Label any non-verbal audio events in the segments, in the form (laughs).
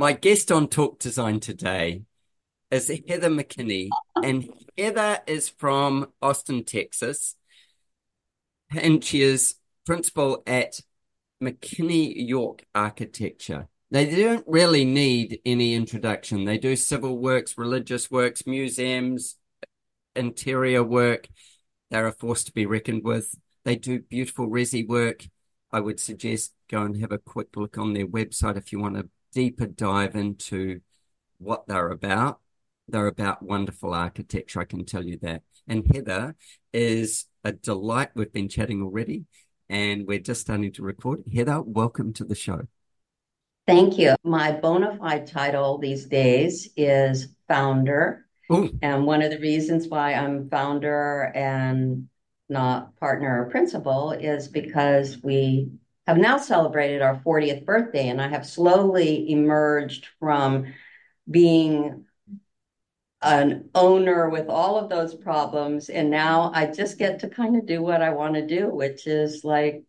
My guest on Talk Design today is Heather McKinney, and Heather is from Austin, Texas, and she is principal at McKinney York Architecture. They don't really need any introduction. They do civil works, religious works, museums, interior work. They're a force to be reckoned with. They do beautiful resi work. I would suggest go and have a quick look on their website if you want a deeper dive into what they're about. They're about wonderful architecture, I can tell you that. And Heather is a delight. We've been chatting already and we're just starting to record. Heather, welcome to the show. Thank you. My bona fide title these days is founder. Ooh. And one of the reasons why I'm founder and not partner or principal is because we have now celebrated our 40th birthday, and I have slowly emerged from being an owner with all of those problems. And now I just get to kind of do what I want to do, which is like,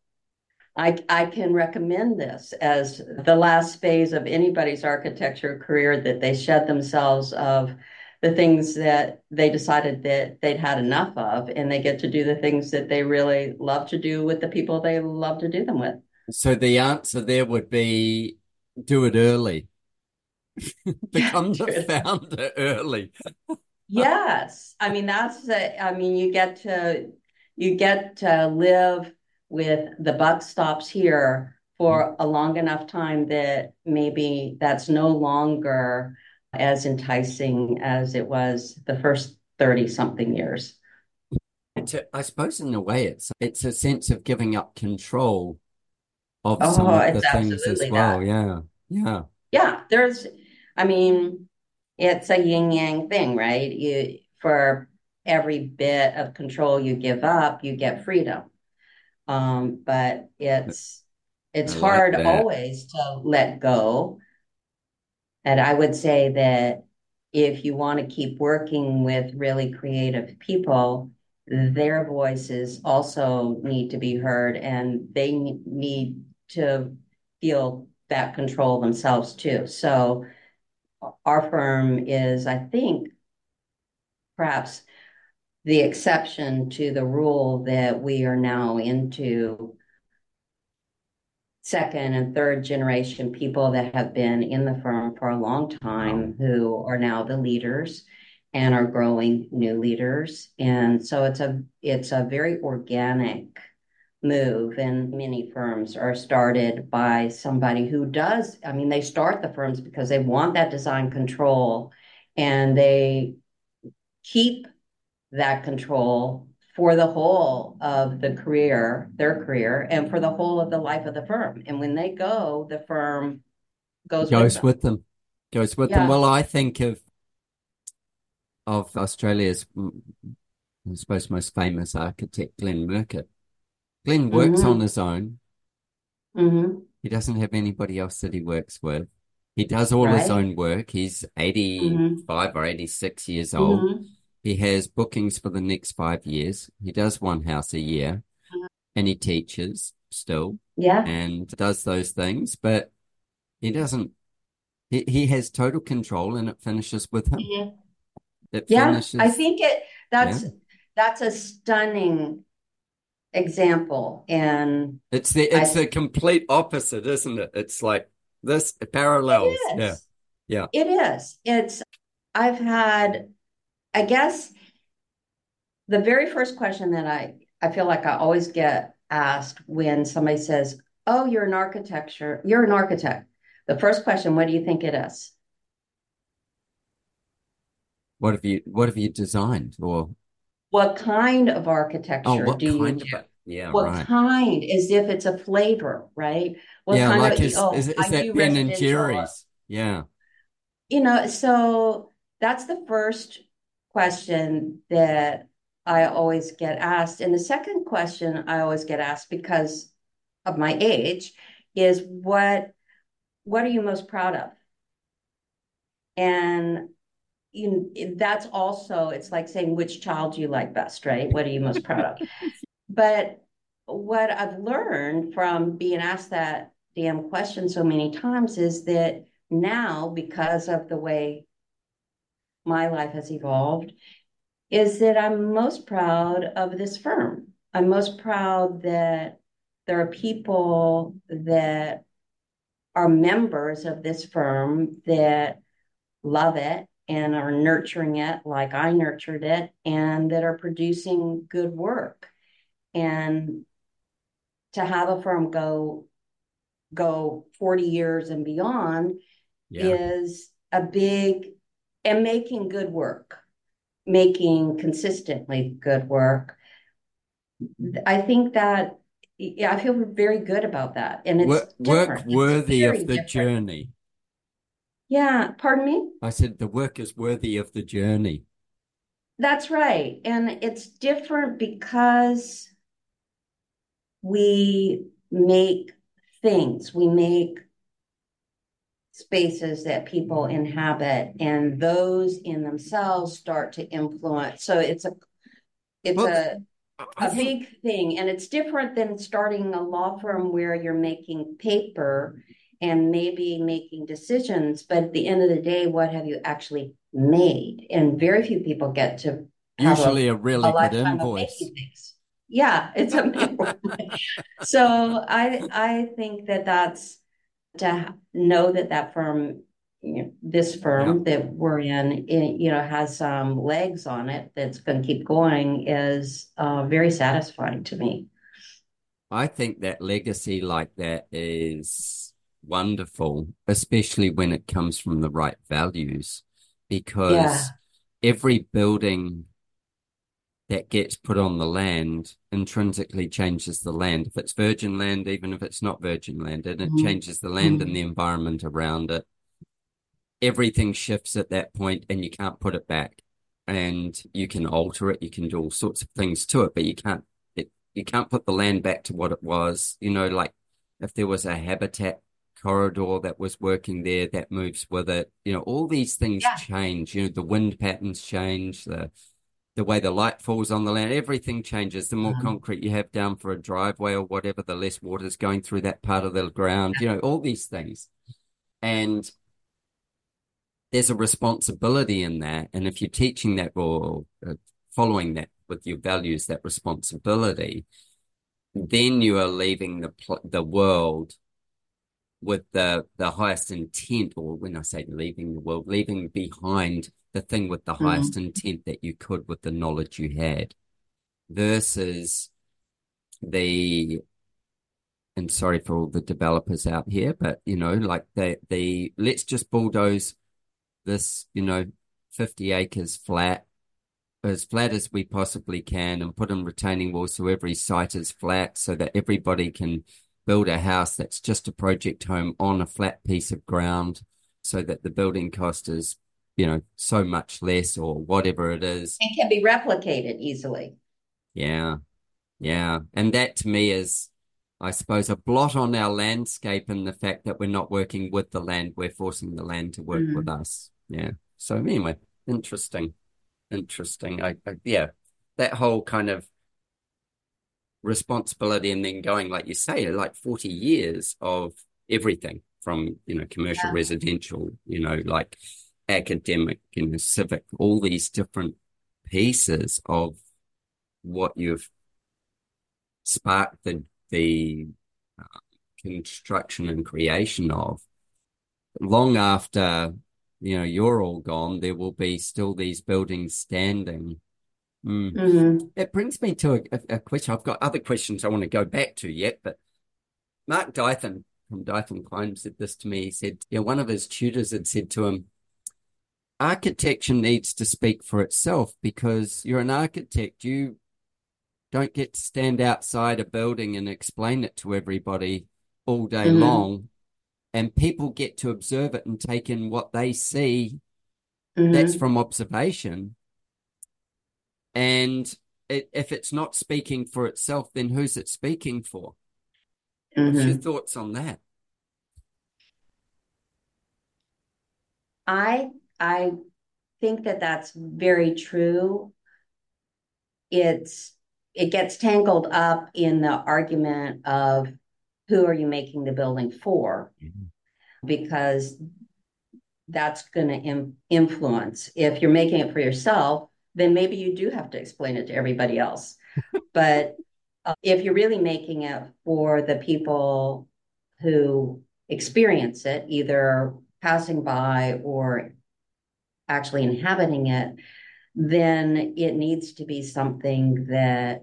I, I can recommend this as the last phase of anybody's architecture career that they shed themselves of the things that they decided that they'd had enough of and they get to do the things that they really love to do with the people they love to do them with. So the answer there would be do it early. (laughs) Become the founder early. yes. I mean that's the, I mean you get to you get to live with the buck stops here for mm-hmm. a long enough time that maybe that's no longer as enticing as it was the first 30 something years. A, I suppose in a way it's it's a sense of giving up control of oh, some of the things as well. Yeah. Yeah. Yeah. There's, I mean, it's a yin yang thing, right? You for every bit of control you give up, you get freedom. Um, but it's it's like hard that. always to let go. And I would say that if you want to keep working with really creative people, their voices also need to be heard and they need to feel that control themselves too. So our firm is, I think, perhaps the exception to the rule that we are now into second and third generation people that have been in the firm for a long time who are now the leaders and are growing new leaders. And so it's a it's a very organic move. And many firms are started by somebody who does i mean they start the firms because they want that design control and they keep that control for the whole of the career, their career, and for the whole of the life of the firm. And when they go, the firm goes goes with them. With them. Goes with yeah. them. Well, I think of of Australia's, I suppose, most famous architect, Glenn Murcutt. Glenn works mm-hmm. on his own. Mm-hmm. He doesn't have anybody else that he works with. He does all right. his own work. He's 85 mm-hmm. or 86 years old mm-hmm. He has bookings for the next five years. He does one house a year uh-huh. and he teaches still. Yeah. And does those things, but he doesn't, he, he has total control and it finishes with him. Mm-hmm. It yeah. Finishes, I think it, that's, yeah. that's a stunning example. And it's the, it's I, the complete opposite, isn't it? It's like this parallels. Yeah. Yeah. It is. It's, I've had I guess the very first question that I, I feel like I always get asked when somebody says, Oh, you're an architecture, you're an architect. The first question, what do you think it is? What have you what have you designed or what kind of oh, architecture oh, do you? Of, yeah, what right. kind is if it's a flavor, right? What yeah, kind like of, is, oh, is, is that Ben and Jerry's? Yeah. You know, so that's the first question that I always get asked. And the second question I always get asked because of my age is what what are you most proud of? And you that's also it's like saying which child do you like best, right? What are you most proud of? (laughs) but what I've learned from being asked that damn question so many times is that now because of the way my life has evolved is that I'm most proud of this firm. I'm most proud that there are people that are members of this firm that love it and are nurturing it like I nurtured it and that are producing good work. And to have a firm go go 40 years and beyond yeah. is a big and making good work, making consistently good work. I think that yeah, I feel very good about that, and it's work, work worthy of the different. journey. Yeah, pardon me. I said the work is worthy of the journey. That's right, and it's different because we make things. We make spaces that people inhabit and those in themselves start to influence. So it's a it's well, a a think... big thing and it's different than starting a law firm where you're making paper and maybe making decisions but at the end of the day what have you actually made? And very few people get to usually a, a really a good invoice. yeah it's a (laughs) so i i think that that's to know that that firm you know, this firm yeah. that we're in, it, you know, has some legs on it that's going to keep going is uh, very satisfying to me. I think that legacy like that is wonderful, especially when it comes from the right values, because yeah. every building that gets put on the land intrinsically changes the land. If it's virgin land, even if it's not virgin land, and it mm-hmm. changes the land mm-hmm. and the environment around it. everything shifts at that point and you can't put it back. And you can alter it, you can do all sorts of things to it, but you can't it, you can't put the land back to what it was. You know, like if there was a habitat corridor that was working there that moves with it. You know, all these things yeah. change. You know, the wind patterns change, the the way the light falls on the land, everything changes. The more concrete you have down for a driveway or whatever, the less water is going through that part of the ground. You know, all these things. And there's a responsibility in that. And if you're teaching that or uh, following that with your values, that responsibility, then you are leaving the the world with the the highest intent, or when I say leaving the world, leaving behind the thing with the mm. highest intent that you could with the knowledge you had, versus the and sorry for all the developers out here, but you know, like the the let's just bulldoze this, you know, 50 acres flat, as flat as we possibly can, and put in retaining walls so every site is flat so that everybody can build a house that's just a project home on a flat piece of ground so that the building cost is, you know, so much less or whatever it is. And can be replicated easily. Yeah. Yeah. And that to me is, I suppose, a blot on our landscape and the fact that we're not working with the land. We're forcing the land to work mm-hmm. with us. Yeah. So anyway, interesting. Interesting. I, I yeah, that whole kind of responsibility and then going, like you say, like 40 years of everything from, you know, commercial, yeah. residential, you know, like academic, know, civic, all these different pieces of what you've sparked the, the uh, construction and creation of. Long after, you know, you're all gone, there will be still these buildings standing Mm. Mm-hmm. It brings me to a, a, question. I've got other questions I want to go back to yet, but Mark Dytham from Dytham Klein said this to me. He said, you know, one of his tutors had said to him, architecture needs to speak for itself because you're an architect. You don't get to stand outside a building and explain it to everybody all day mm-hmm. long. And people get to observe it and take in what they see. Mm-hmm. That's from observation. And it, if it's not speaking for itself, then who's it speaking for? Mm-hmm. What's your mm-hmm. thoughts on that? I I think that that's very true. It's it gets tangled up in the argument of who are you making the building for, mm-hmm. because that's going to Im- influence. If you're making it for yourself, then maybe you do have to explain it to everybody else. (laughs) but uh, if you're really making it for the people who experience it, either passing by or actually inhabiting it, then it needs to be something that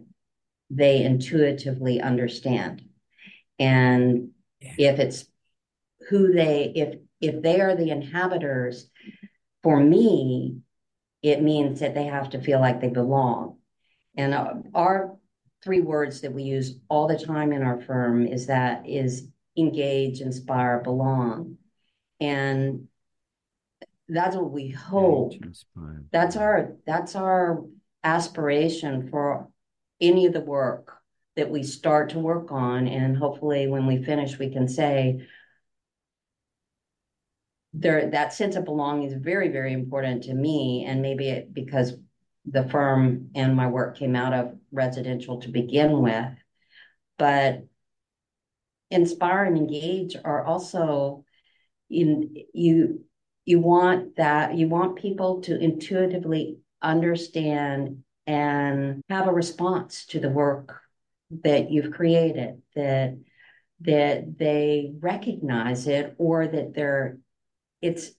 they intuitively understand. And yeah. if it's who they, if if they are the inhabitants, for me, it means that they have to feel like they belong. And uh, our three words that we use all the time in our firm is that is engage, inspire, belong. And that's what we hope. That's our that's our aspiration for any of the work that we start to work on. And hopefully when we finish, we can say, there that sense of belonging is very very important to me and maybe it because the firm and my work came out of residential to begin with but inspire and engage are also in you you want that you want people to intuitively understand and have a response to the work that you've created that that they recognize it or that they're it's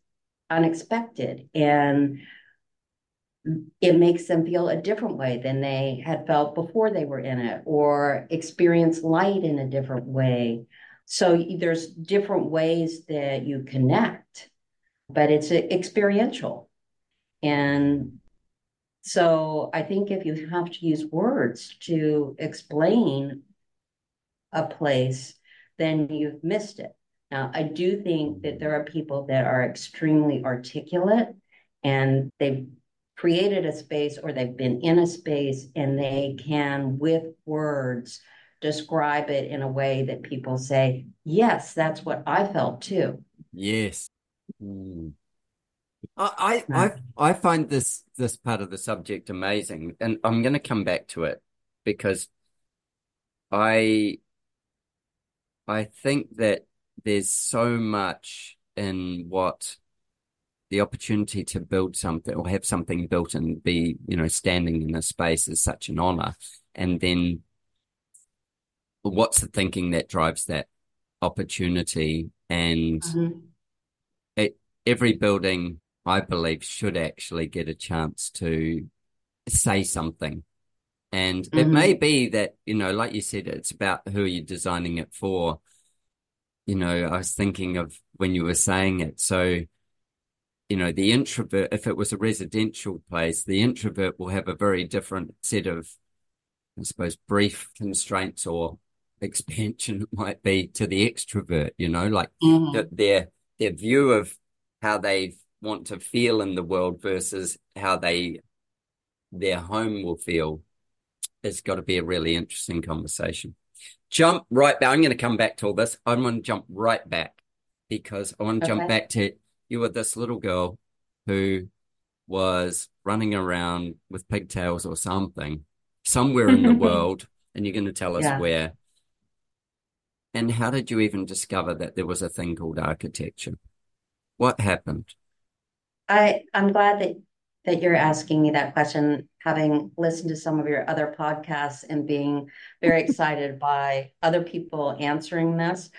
unexpected. And it makes them feel a different way than they had felt before they were in it or experience light in a different way. So there's different ways that you connect but it's experiential and so i think if you have to use words to explain a place then you've missed it Now, I do think that there are people that are extremely articulate and they've created a space or they've been in a space and they can, with words, describe it in a way that people say, yes, that's what I felt too. Yes. Mm. I, I I find this this part of the subject amazing, and I'm going to come back to it because I I think that there's so much in what the opportunity to build something or have something built and be, you know, standing in a space is such an honor. And then what's the thinking that drives that opportunity? And mm-hmm. Every building, I believe, should actually get a chance to say something. And mm-hmm. it may be that, you know, like you said, it's about who you're designing it for. You know, I was thinking of when you were saying it. So, you know, the introvert, if it was a residential place, the introvert will have a very different set of, I suppose, brief constraints or expansion it (laughs) might be to the extrovert, you know, like mm. their their view of how they want to feel in the world versus how they their home will feel. It's got to be a really interesting conversation. Jump right back. I'm going to come back to all this. I'm going to jump right back because I want to okay. jump back to you were this little girl who was running around with pigtails or something somewhere in the (laughs) world, and you're going to tell us yeah. where. And how did you even discover that there was a thing called architecture? What happened? I I'm glad that that you're asking me that question, having listened to some of your other podcasts and being very (laughs) excited by other people answering this.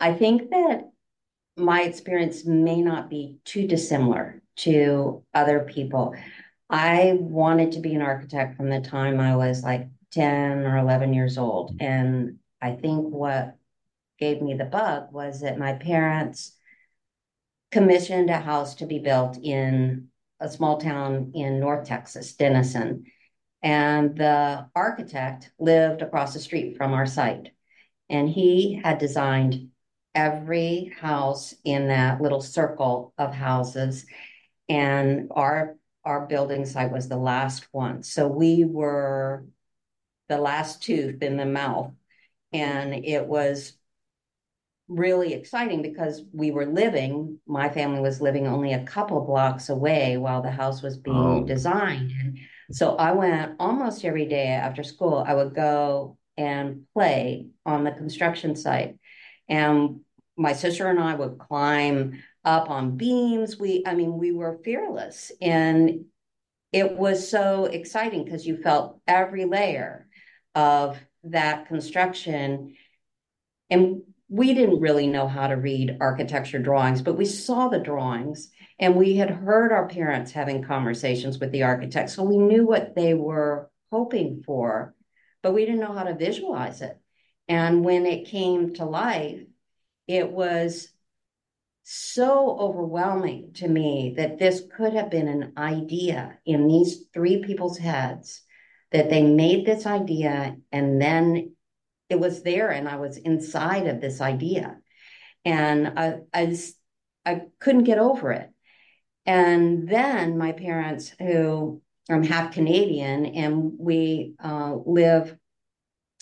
I think that my experience may not be too dissimilar to other people. I wanted to be an architect from the time I was like 10 or 11 years old. And I think what gave me the bug was that my parents commissioned a house to be built in a small town in North Texas, Denison. And the architect lived across the street from our site. And he had designed every house in that little circle of houses. And our our building site was the last one. So we were the last tooth in the mouth. And it was really exciting because we were living, my family was living only a couple blocks away while the house was being oh. designed. And so I went almost every day after school, I would go and play on the construction site. And my sister and I would climb up on beams. We, I mean, we were fearless. And it was so exciting because you felt every layer of that construction. And we didn't really know how to read architecture drawings, but we saw the drawings and we had heard our parents having conversations with the architects. So we knew what they were hoping for, but we didn't know how to visualize it. And when it came to life, it was so overwhelming to me that this could have been an idea in these three people's heads that they made this idea and then it was there and I was inside of this idea and I, I just I couldn't get over it. And then my parents, who I'm half Canadian, and we uh, live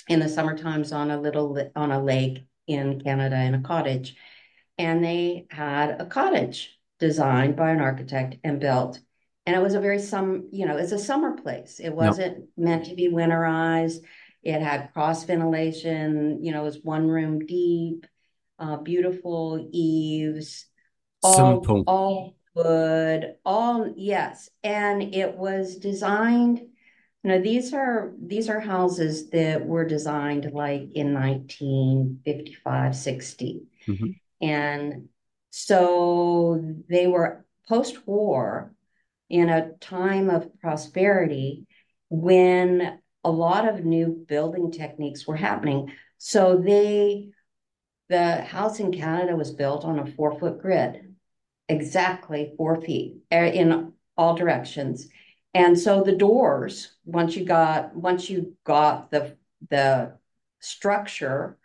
in the summer times on a little on a lake in Canada in a cottage. And they had a cottage designed by an architect and built. And it was a very some, you know, it's a summer place. It wasn't meant to be winterized. It had cross ventilation, you know, it was one room deep, uh, beautiful eaves, all, Simple. all wood, all yes. And it was designed you know, these are these are houses that were designed like in 1955, 60. Mm-hmm. And so they were post-war in a time of prosperity when a lot of new building techniques were happening. So they the house in Canada was built on a four foot grid, exactly four feet eh, in all directions and so the doors once you got once you got the the structure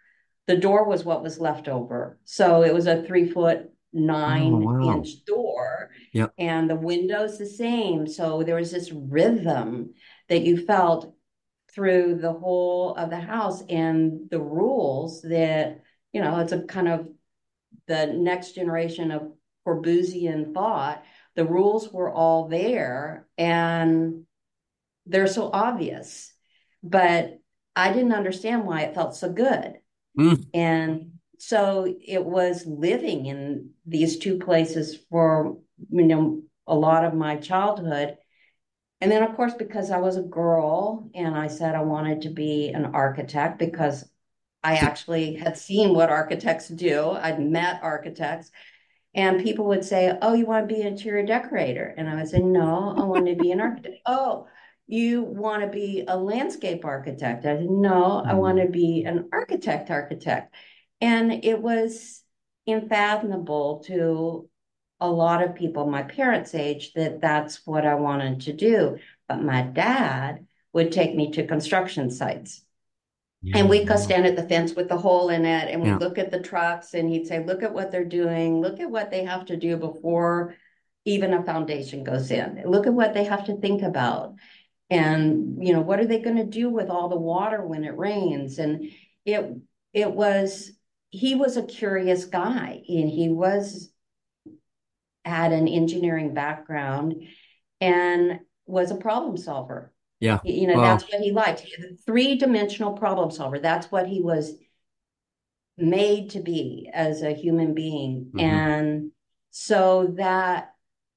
the door was what was left over. So it was a three foot nine oh, wow. inch door. Yep. And the windows the same. So there was this rhythm that you felt through the whole of the house and the rules that, you know, it's a kind of the next generation of Corbusian thought. The rules were all there and they're so obvious. But I didn't understand why it felt so good. Mm. And so it was living in these two places for you know a lot of my childhood and then of course because i was a girl and i said i wanted to be an architect because i actually had seen what architects do. I'd met architects. And people would say oh you want to be an interior decorator? And i would say no i want to be an architect. (laughs) Oh you want to be a landscape architect? I said no i mm-hmm. want to be an architect architect. And it was unfathomable to a lot of people my parents' age that that's what I wanted to do. But my dad would take me to construction sites. Yeah. And we'd go stand at the fence with the hole in it and we'd yeah. look at the trucks and he'd say, Look at what they're doing. Look at what they have to do before even a foundation goes in. Look at what they have to think about. And, you know, what are they going to do with all the water when it rains? And it it was he was a curious guy and he was had an engineering background and was a problem solver. Yeah. You know, that's what he liked. He three-dimensional problem solver. That's what he was made to be as a human being. Mm-hmm. And so that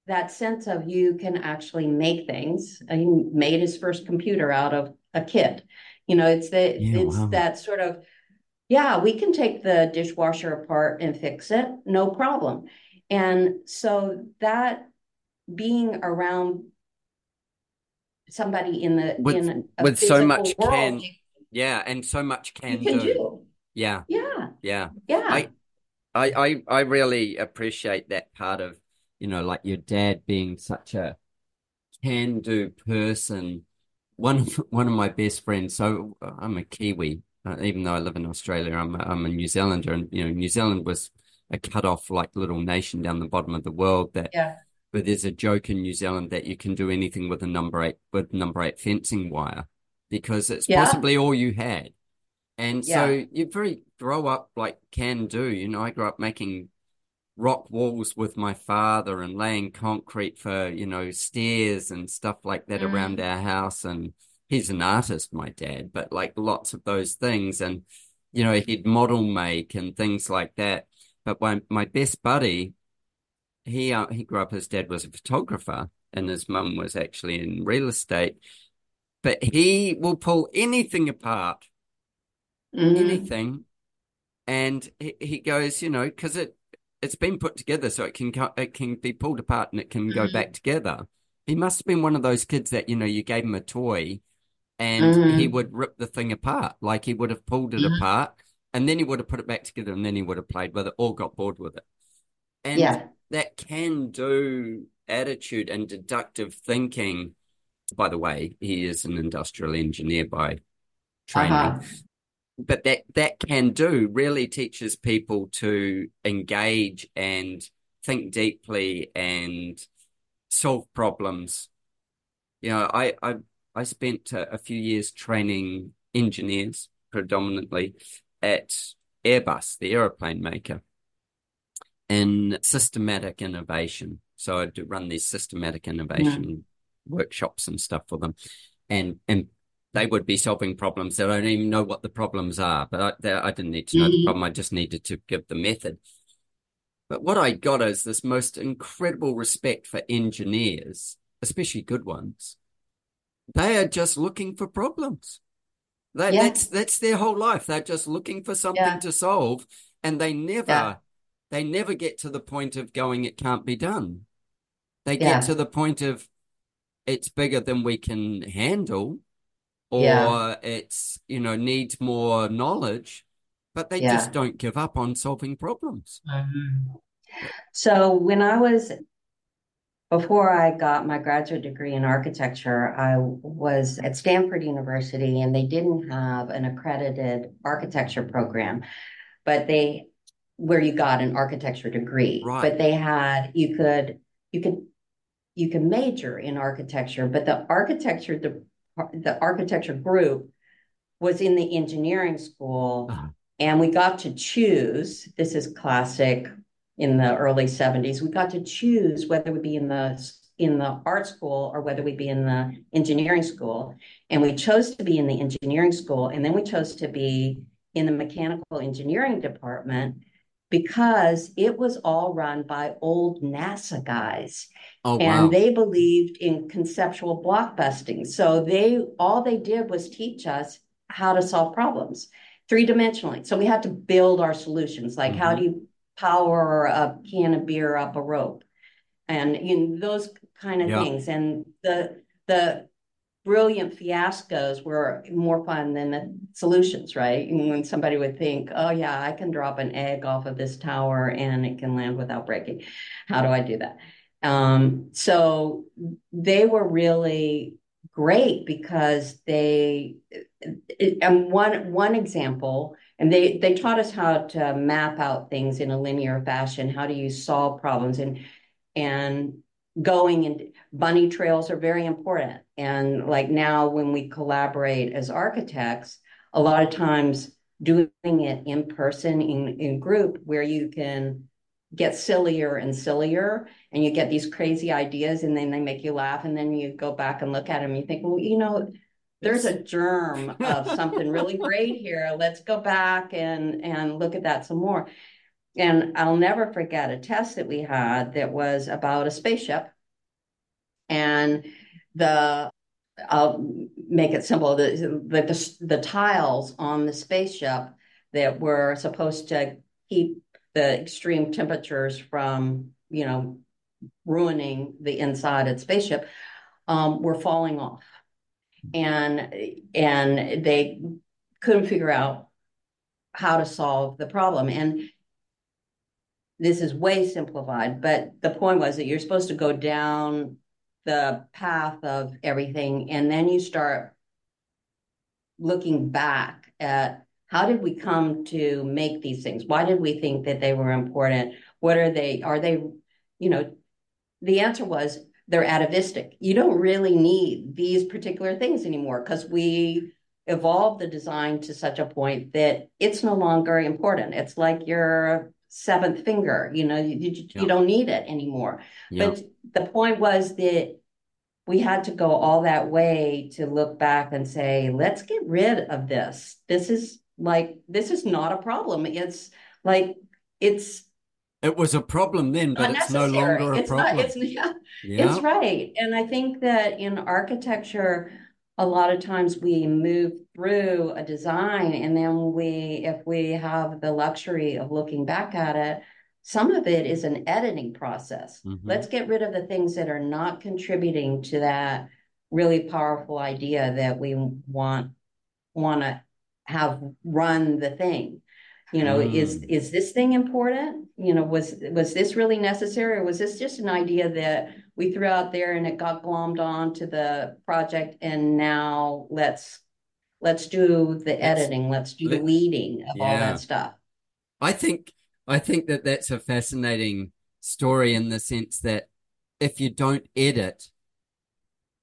that sense of you can actually make things. He made his first computer out of a kit. You know, it's the yeah, it's wow. that sort of yeah, we can take the dishwasher apart and fix it, no problem. And so that being around somebody in the with, in with so much world, can yeah and so much can, can do. do. yeah. Yeah. Yeah. Yeah. I, I i i really appreciate that part of you know like your dad being such a can do person. One of (laughs) one of my best friends so i'm a kiwi uh, even though I live in Australia, I'm a, I'm a New Zealander, and you know, New Zealand was a cut off like little nation down the bottom of the world. That, yeah. but there's a joke in New Zealand that you can do anything with a number eight with number eight fencing wire because it's yeah. possibly all you had, and yeah. so you very grow up like can do. You know, I grew up making rock walls with my father and laying concrete for you know stairs and stuff like that mm. around our house and he's an artist, my dad, but like lots of those things. And, you know, he'd model make and things like that. But my, my best buddy, he, uh, he grew up, his dad was a photographer and his mum was actually in real estate. But he will pull anything apart, mm-hmm. anything. And he, he goes, you know, because it, it's been put together so it can it can be pulled apart and it can go mm-hmm. back together. He must have been one of those kids that you know you gave him a toy and mm-hmm. he would rip the thing apart. Like he would have pulled it mm-hmm. apart and then he would have put it back together and then he would have played with it or got bored with it. And yeah. that can do attitude and deductive thinking. By the way, he is an industrial engineer by training. Uh-huh. But that that can do really teaches people to engage and think deeply and solve problems. You know, I, I I spent a, a few years training engineers predominantly at Airbus, the aeroplane maker, in systematic innovation. So I'd run these systematic innovation yeah. workshops and stuff for them, and and they would be solving problems that I don't even know what the problems are, but I, they, I didn't need to know mm-hmm. the problem. I just needed to give the method. But what I got is this most incredible respect for engineers, especially good ones, they are just looking for problems. That, yeah. That's that's their whole life. They're just looking for something yeah. to solve, and they never yeah. they never get to the point of going, it can't be done. They get to the point of it's bigger than we can handle, or it's you know needs more knowledge, but they just don't give up on solving problems. Mm-hmm. So when I was before I got my graduate degree in architecture, I was at Stanford University and they didn't have an accredited architecture program. but they where you got an architecture degree. Right. But they had you could you could you can major in architecture, but the architecture the the architecture group was in the engineering school, uh-huh. and we got to choose. This is classic in the early 70s. We got to choose whether we'd be in the in the art school or whether we'd be in the engineering school. And we chose to be in the engineering school, and then we chose to be in the mechanical engineering department because it was all run by old NASA guys. Oh, and wow. they believed in conceptual blockbusting. So they all they did was teach us how to solve problems three dimensionally. So we had to build our solutions. Like mm-hmm. how do you power a can of beer up a rope? And you know, those kind of things. And the the brilliant fiascos were more fun than the solutions, right? And when somebody would think, oh, yeah, I can drop an egg off of this tower and it can land without breaking. How do I do that? Um, so they were really great because they, and one, one example, and they, they taught us how to map out things in a linear fashion. How do you solve problems? And, and going and bunny trails are very important. And like now, when we collaborate as architects, a lot of times doing it in person in, in group where you can get sillier and sillier and you get these crazy ideas and then they make you laugh and then you go back and look at them and you think well you know there's a germ of something really (laughs) great here let's go back and and look at that some more and I'll never forget a test that we had that was about a spaceship. And the, I'll make it simple, the, the, the, the tiles on the spaceship that were supposed to keep the extreme temperatures from, you know, ruining the inside of the spaceship um, were falling off. And, and they couldn't figure out how to solve the problem. And this is way simplified, but the point was that you're supposed to go down the path of everything and then you start looking back at how did we come to make these things? Why did we think that they were important? What are they? Are they, you know, the answer was they're atavistic. You don't really need these particular things anymore because we evolved the design to such a point that it's no longer important. It's like you're seventh finger. You know, you, you, yeah. you don't need it anymore. Yeah. But the point was that we had to go all that way to look back and say, let's get rid of this. This is like, this is not a problem. It's like, it's. It was a problem then, but it's no longer a it's problem. Not, it's, yeah, yeah, it's right. And I think that in architecture, a lot of times we move through a design and then we if we have the luxury of looking back at it some of it is an editing process mm-hmm. let's get rid of the things that are not contributing to that really powerful idea that we want want to have run the thing you know mm. is is this thing important? You know was was this really necessary? Or was this just an idea that we threw out there and it got glommed on to the project and now let's let's do the editing let's do the leading of yeah. all that stuff? I think i think that that's a fascinating story in the sense that if you don't edit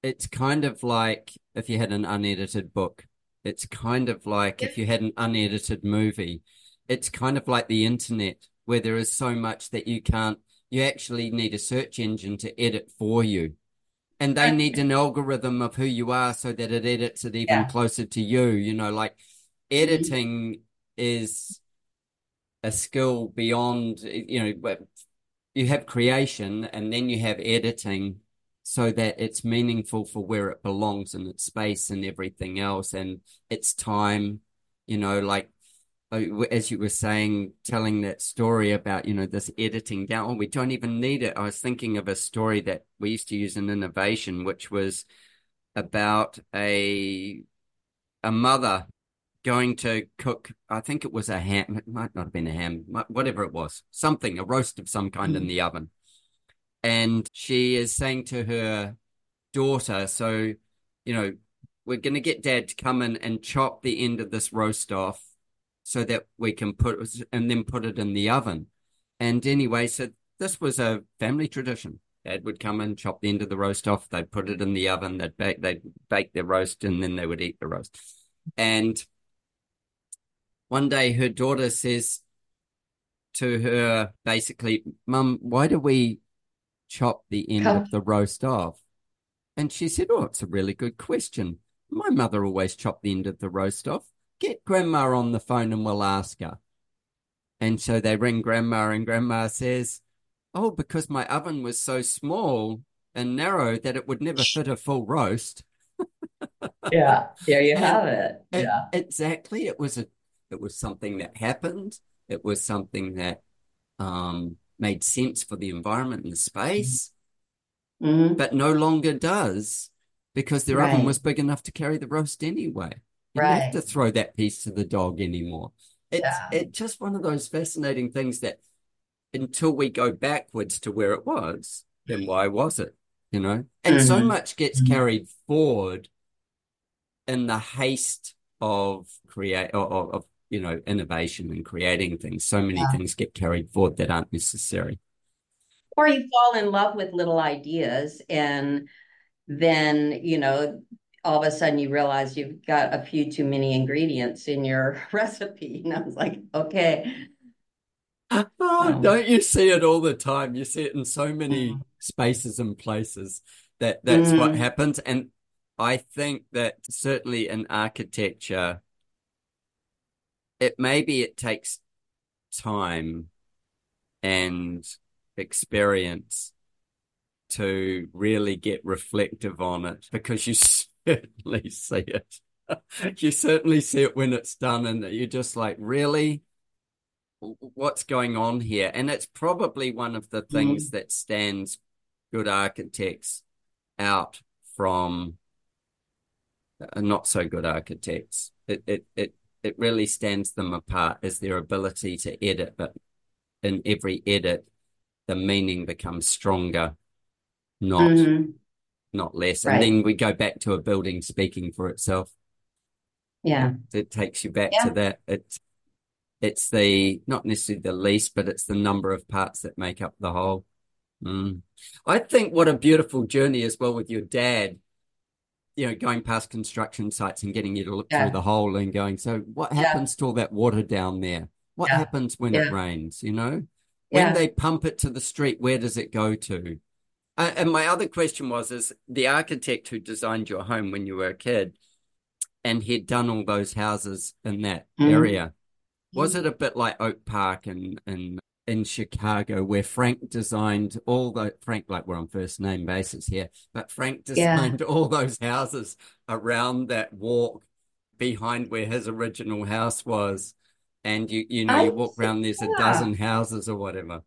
it's kind of like if you had an unedited book. It's kind of like if you had an unedited movie it's kind of like the internet where there is so much that you can't you actually need a search engine to edit for you and they need an algorithm of who you are so that it edits it even yeah. closer to you you know like mm-hmm. editing mm-hmm. is a skill beyond you know you have creation and then you have editing so that it's meaningful for where it belongs in its space and everything else and its time you know like as you were saying, telling that story about, you know, this editing down, oh, we don't even need it. I was thinking of a story that we used to use in innovation, which was about a a mother going to cook. I think it was a ham. It might not have been a ham, whatever it was, something, a roast of some kind mm. in the oven. And she is saying to her daughter, "So, you know, we're going to get Dad to come in and chop the end of this roast off." So that we can put it and then put it in the oven. And anyway, so this was a family tradition. Dad would come and chop the end of the roast off. They'd put it in the oven. They'd bake, they'd bake their roast and then they would eat the roast. And one day her daughter says to her, basically, Mum, why do we chop the end of the roast off? And she said, Oh, it's a really good question. My mother always chopped the end of the roast off. Get grandma on the phone and we'll ask her. And so they ring grandma, and grandma says, Oh, because my oven was so small and narrow that it would never fit a full roast. (laughs) yeah, there you have it. Yeah. exactly. It was a it was something that happened. It was something that um, made sense for the environment and the space, mm-hmm. but no longer does because their right. oven was big enough to carry the roast anyway. You right. don't have to throw that piece to the dog anymore. It's yeah. it's just one of those fascinating things that until we go backwards to where it was, then why was it? You know? And mm-hmm. so much gets mm-hmm. carried forward in the haste of create of, of you know innovation and creating things. So many yeah. things get carried forward that aren't necessary. Or you fall in love with little ideas and then you know all of a sudden you realize you've got a few too many ingredients in your (laughs) recipe. And I was like, okay. Oh, (laughs) um, don't you see it all the time? You see it in so many mm. spaces and places that that's mm. what happens. And I think that certainly in architecture, it maybe it takes time and experience to really get reflective on it because you certainly see it. (laughs) you certainly see it when it's done, and you're just like, really? What's going on here? And it's probably one of the things mm. that stands good architects out from uh, not so good architects. It, it, it, it really stands them apart is their ability to edit, but in every edit, the meaning becomes stronger, not mm-hmm not less. Right. And then we go back to a building speaking for itself. Yeah. It takes you back yeah. to that. It's it's the not necessarily the least, but it's the number of parts that make up the whole. Mm. I think what a beautiful journey as well with your dad, you know, going past construction sites and getting you to look yeah. through the hole and going, so what happens yeah. to all that water down there? What happens when it rains? You know, when they pump it to the street, where does it go to? Uh, and my other question was: Is the architect who designed your home when you were a kid, and he'd done all those houses in that mm. area, was it a bit like Oak Park and and in Chicago, where Frank designed all the Frank, like we're on first name basis here, but Frank designed yeah. (laughs) all those houses around that walk behind where his original house was, and you you know I, you walk around, there's yeah. a dozen houses or whatever.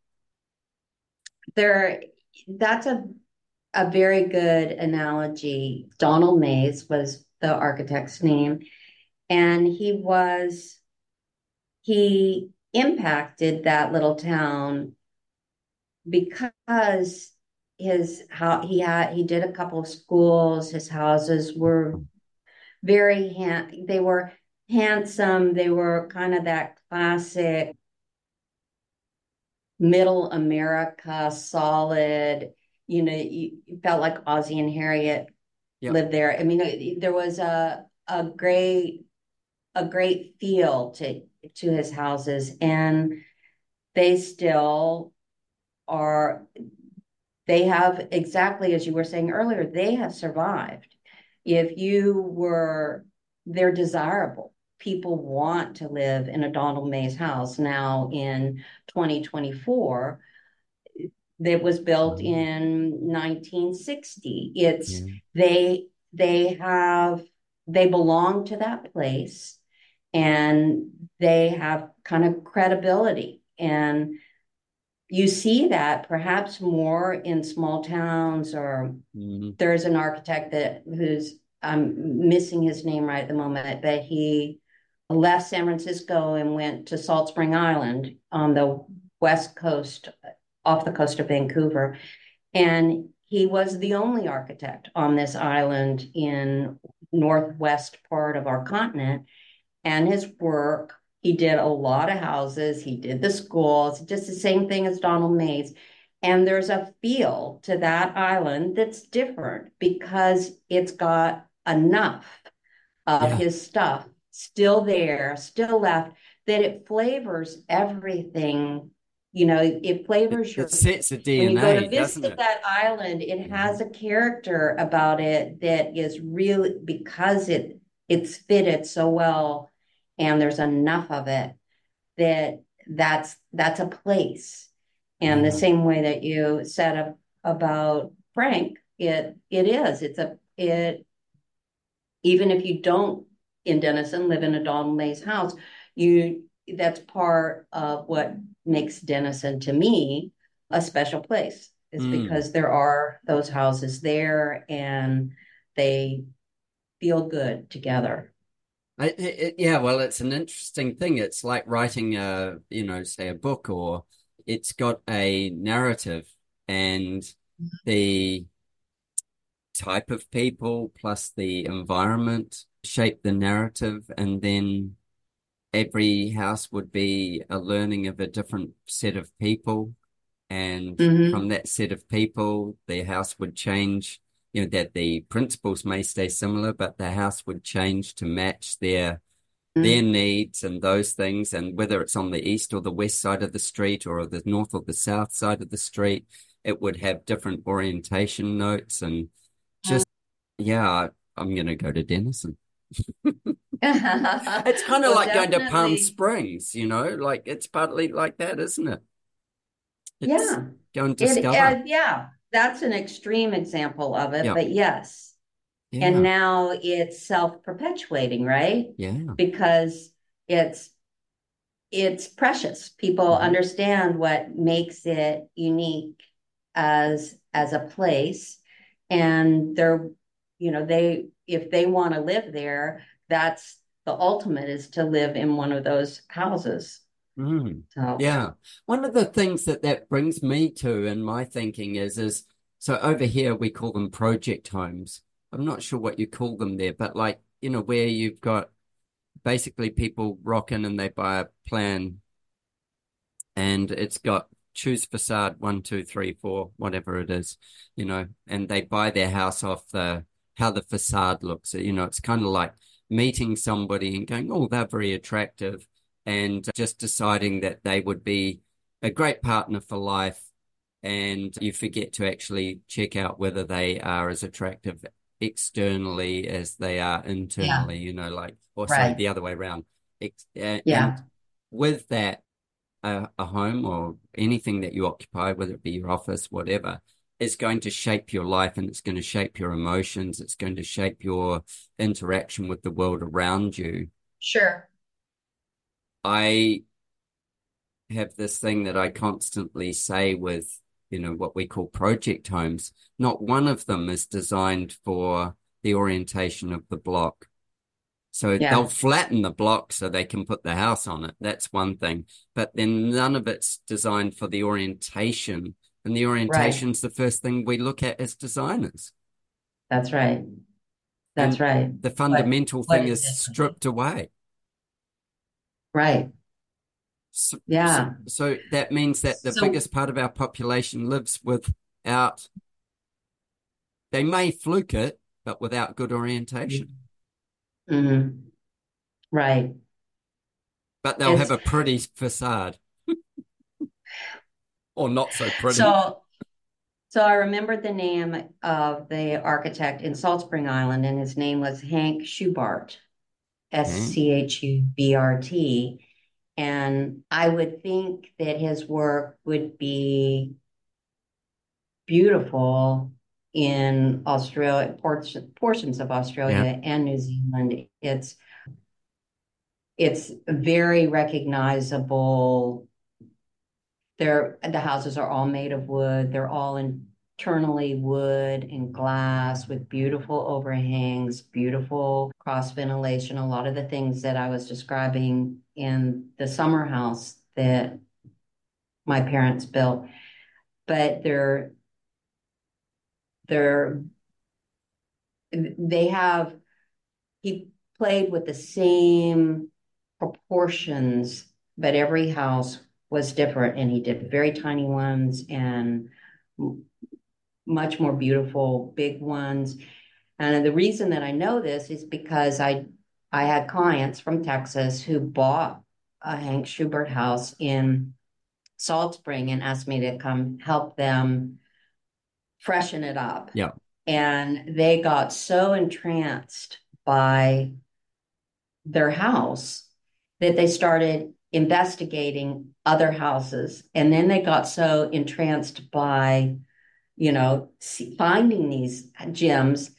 There that's a a very good analogy. Donald Mays was the architect's name, and he was he impacted that little town because his how he had he did a couple of schools. His houses were very hand they were handsome. They were kind of that classic middle America, solid. You know, you, you felt like Ozzie and Harriet yep. lived there. I mean, there was a a great a great feel to to his houses, and they still are. They have exactly as you were saying earlier. They have survived. If you were, they're desirable people want to live in a Donald Mays house now in 2024 that was built mm-hmm. in 1960 it's yeah. they they have they belong to that place and they have kind of credibility and you see that perhaps more in small towns or mm-hmm. there's an architect that who's i'm missing his name right at the moment but he left San Francisco and went to Salt Spring Island on the west coast, off the coast of Vancouver. And he was the only architect on this island in northwest part of our continent. And his work he did a lot of houses, he did the schools, just the same thing as Donald Mays. And there's a feel to that island that's different because it's got enough of yeah. his stuff still there, still left, that it flavors everything. You know, it flavors it, your. It sits a DNA. When you go to visit that island, it mm-hmm. has a character about it that is really because it it's fitted so well, and there's enough of it that that's that's a place. And the mm-hmm. same way that you said about Frank, it it is. It's a it. Even if you don't in Denison live in a Donald Mays house, you that's part of what makes Denison to me a special place is mm. because there are those houses there and they feel good together. I, it, yeah, well, it's an interesting thing. It's like writing a, you know, say a book, or it's got a narrative, and mm-hmm. the type of people plus the environment shape the narrative, and then every house would be a learning of a different set of people. And mm-hmm. from that set of people, the house would change, you know, that the principles may stay similar, but the house would change to match their mm-hmm. their needs and those things. And whether it's on the east or the west side of the street or the north or the south side of the street, it would have different orientation notes and yeah, I'm going to go to Denison. (laughs) it's (laughs) kind of well, like definitely. going to Palm Springs, you know, like it's partly like that, isn't it? It's yeah. Go and discover. It, uh, yeah. That's an extreme example of it, yeah. but yes. Yeah. And now it's self-perpetuating, right? Yeah. Because it's it's precious. People mm-hmm. understand what makes it unique as as a place and they're you know they if they want to live there, that's the ultimate is to live in one of those houses. Mm. So. Yeah. One of the things that that brings me to in my thinking is, is so over here we call them project homes. I'm not sure what you call them there, but like, you know, where you've got basically people rock in and they buy a plan and it's got choose facade one, two, three, four, whatever it is, you know, and they buy their house off the how the facade looks. You know, it's kind of like meeting somebody and going, oh, they're very attractive, and just deciding that they would be a great partner for life. And you forget to actually check out whether they are as attractive externally as they are internally, yeah. you know, like, or right. say the other way around. Yeah. with that, uh, a home or anything that you occupy, whether it be your office, whatever, is going to shape your life and it's going to shape your emotions. It's going to shape your interaction with the world around you. Sure. I have this thing that I constantly say with, you know, what we call project homes. Not one of them is designed for the orientation of the block. So yeah. they'll flatten the block so they can put the house on it. That's one thing. But then none of it's designed for the orientation and the orientation's right. the first thing we look at as designers. That's right. That's and right. The fundamental what, thing what is, stripped away. Right. So, yeah. So, so, that means that the so, biggest part of our population lives without, they may fluke it, but without good orientation. Mm-hmm. Right. But they'll it's, have a pretty facade or not so pretty. So, so I remembered the name of the architect in Salt Spring Island, and his name was Hank Schubart, S C H U B R T. And I would think that his work would be beautiful in Australia, portions of Australia yeah. and New Zealand. It's it's very recognizable they're the houses are all made of wood. They're all internally wood and glass with beautiful overhangs, beautiful cross ventilation. A lot of the things that I was describing in the summer house that my parents built, but they're they're they have he played with the same proportions, but every house was different. And he did very tiny ones and much more beautiful big ones. And the reason that I know this is because I I had clients from Texas who bought a Hank Schubart house in Salt Spring and asked me to come help them freshen it up. Yeah. And they got so entranced by their house that they started investigating other houses. And then they got so entranced by, you know, finding these gems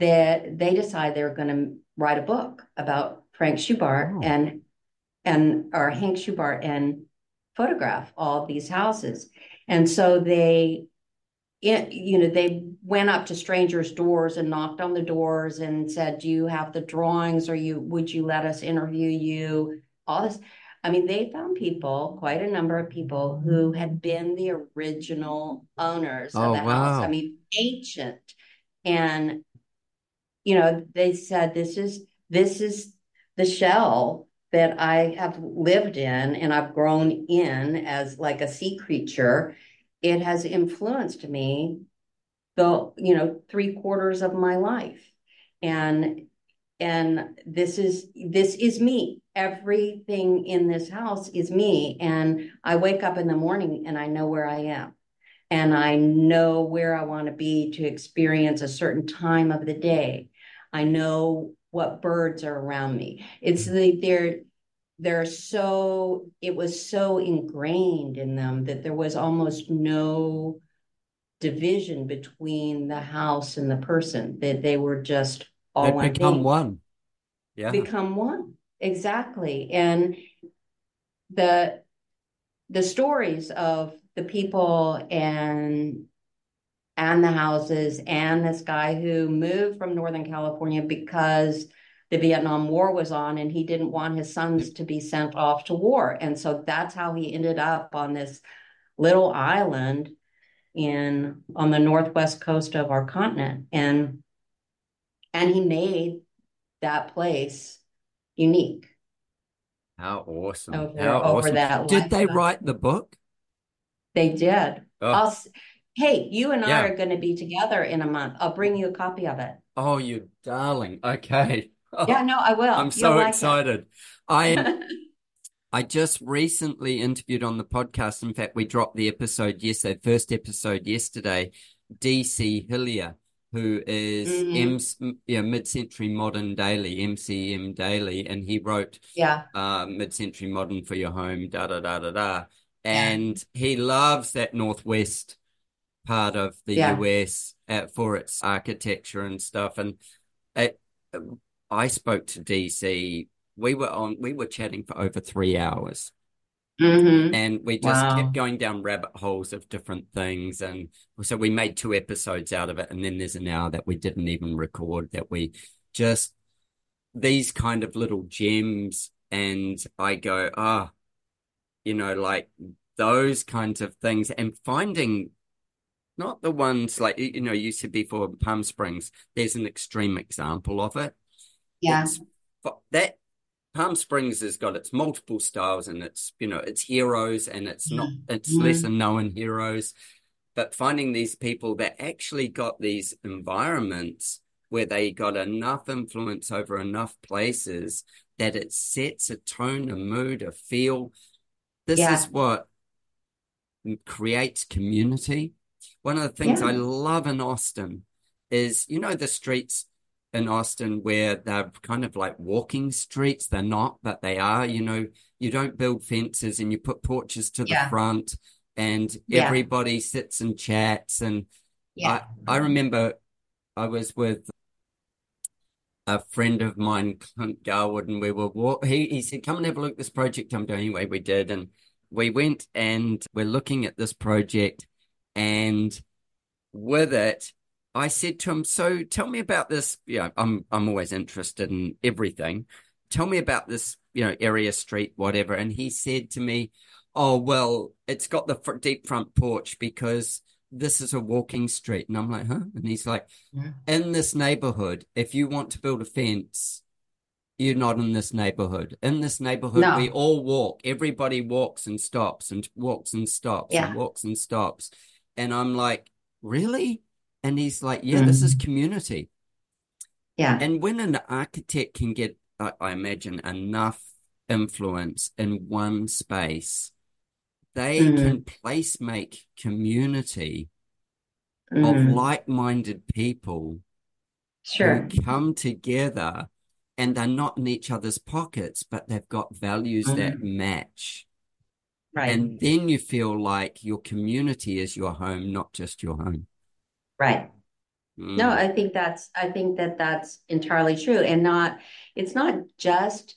that they decided they were going to write a book about Frank Schubart oh. and and or Hank Schubart and photograph all these houses. And so they you know, they went up to strangers' doors and knocked on the doors and said, "Do you have the drawings? Or you would you let us interview you?" All this. I mean, they found people, quite a number of people, who had been the original owners oh, of the wow. house. I mean, ancient, and you know, they said, "This is this is the shell that I have lived in and I've grown in as like a sea creature." it has influenced me the you know three quarters of my life and and this is this is me. Everything in this house is me. And i wake up in the morning and i know where i am. And i know where i want to be to experience a certain time of the day. I know what birds are around me. It's the they're they're so it was so ingrained in them that there was almost no division between the house and the person that they were just all they one become thing. one yeah become one exactly and the the stories of the people and and the houses and this guy who moved from northern california because the Vietnam War was on and he didn't want his sons to be sent off to war. And so that's how he ended up on this little island in on the northwest coast of our continent. And and he made that place unique. How awesome. Over, how over awesome. Did they write the book? They did. Oh. hey, you and yeah. I are going to be together in a month. I'll bring you a copy of it. Oh, you darling. Okay. (laughs) yeah, no, I will. I'm so like excited. It. I (laughs) I just recently interviewed on the podcast. In fact, we dropped the episode yesterday, first episode yesterday. DC Hillier, who is mm-hmm. M, yeah, mid-century modern daily, MCM daily, and he wrote yeah uh, mid-century modern for your home, da da da da da, and yeah. he loves that northwest part of the yeah. US uh, for its architecture and stuff, and it, I spoke to DC. We were on. We were chatting for over three hours, mm-hmm. and we just wow. kept going down rabbit holes of different things. And so we made two episodes out of it. And then there's an hour that we didn't even record. That we just these kind of little gems. And I go, ah, oh, you know, like those kinds of things, and finding not the ones like you know used to be for Palm Springs. There's an extreme example of it yeah. It's, that Palm Springs has got its multiple styles and it's, you know, it's heroes and it's not, mm-hmm. it's mm-hmm. lesser known heroes. But finding these people that actually got these environments where they got enough influence over enough places that it sets a tone, a mood, a feel. This yeah. is what creates community. One of the things yeah. I love in Austin is, you know, the streets in Austin where they're kind of like walking streets. They're not, but they are. You know, you don't build fences and you put porches to the yeah. front and yeah. everybody sits and chats. And yeah. I, I remember I was with a friend of mine, Clint Garwood, and we were walk- he he said, "Come and have a look at this project I'm doing." Anyway, we did, and we went and we're looking at this project, and with it, I said to him, "So tell me about this. You know, I'm I'm always interested in everything. Tell me about this. You know, area street, whatever." And he said to me, "Oh well, it's got the fr- deep front porch because." This is a walking street. And I'm like, huh? And he's like, yeah. in this neighborhood, if you want to build a fence, you're not in this neighborhood. In this neighborhood, no. we all walk. Everybody walks and stops and walks and stops yeah. and walks and stops. And I'm like, really? And he's like, yeah, mm-hmm. this is community. Yeah. And when an architect can get, uh, I imagine, enough influence in one space, they mm-hmm. can place make community mm-hmm. of like minded people sure. who come together and they're not in each other's pockets, but they've got values mm-hmm. that match. Right. And then you feel like your community is your home, not just your home. Right. Mm. No, I think that's I think that that's entirely true and not it's not just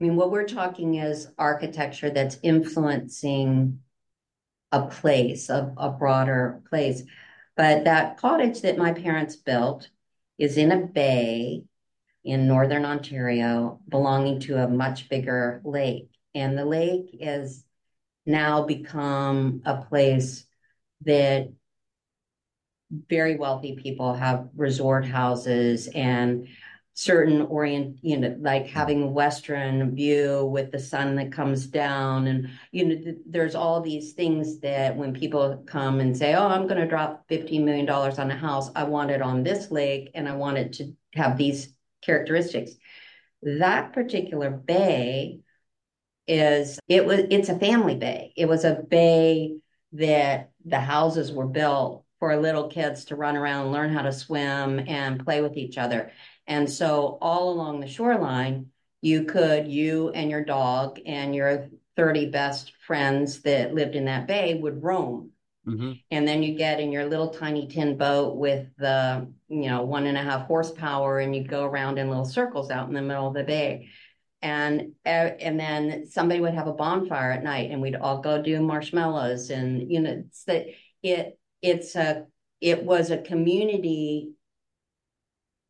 I mean what we're talking is architecture that's influencing a place, a, a broader place. But that cottage that my parents built is in a bay in northern Ontario belonging to a much bigger lake. And the lake has now become a place that very wealthy people have resort houses and certain orient you know like having a western view with the sun that comes down and you know th- there's all these things that when people come and say oh i'm going to drop 15 million dollars on a house. I want it on this lake and i want it to have these characteristics. That particular bay is it was it's a family bay. It was a bay that the houses were built for little kids to run around learn how to swim and play with each other and so all along the shoreline, you could, you and your dog and your 30 best friends that lived in that bay would roam. Mm-hmm. And then you get in your little tiny tin boat with the, you know, one and a half horsepower and you go around in little circles out in the middle of the bay. And uh, and then somebody would have a bonfire at night and we'd all go do marshmallows and you know it's that it it's a it was a community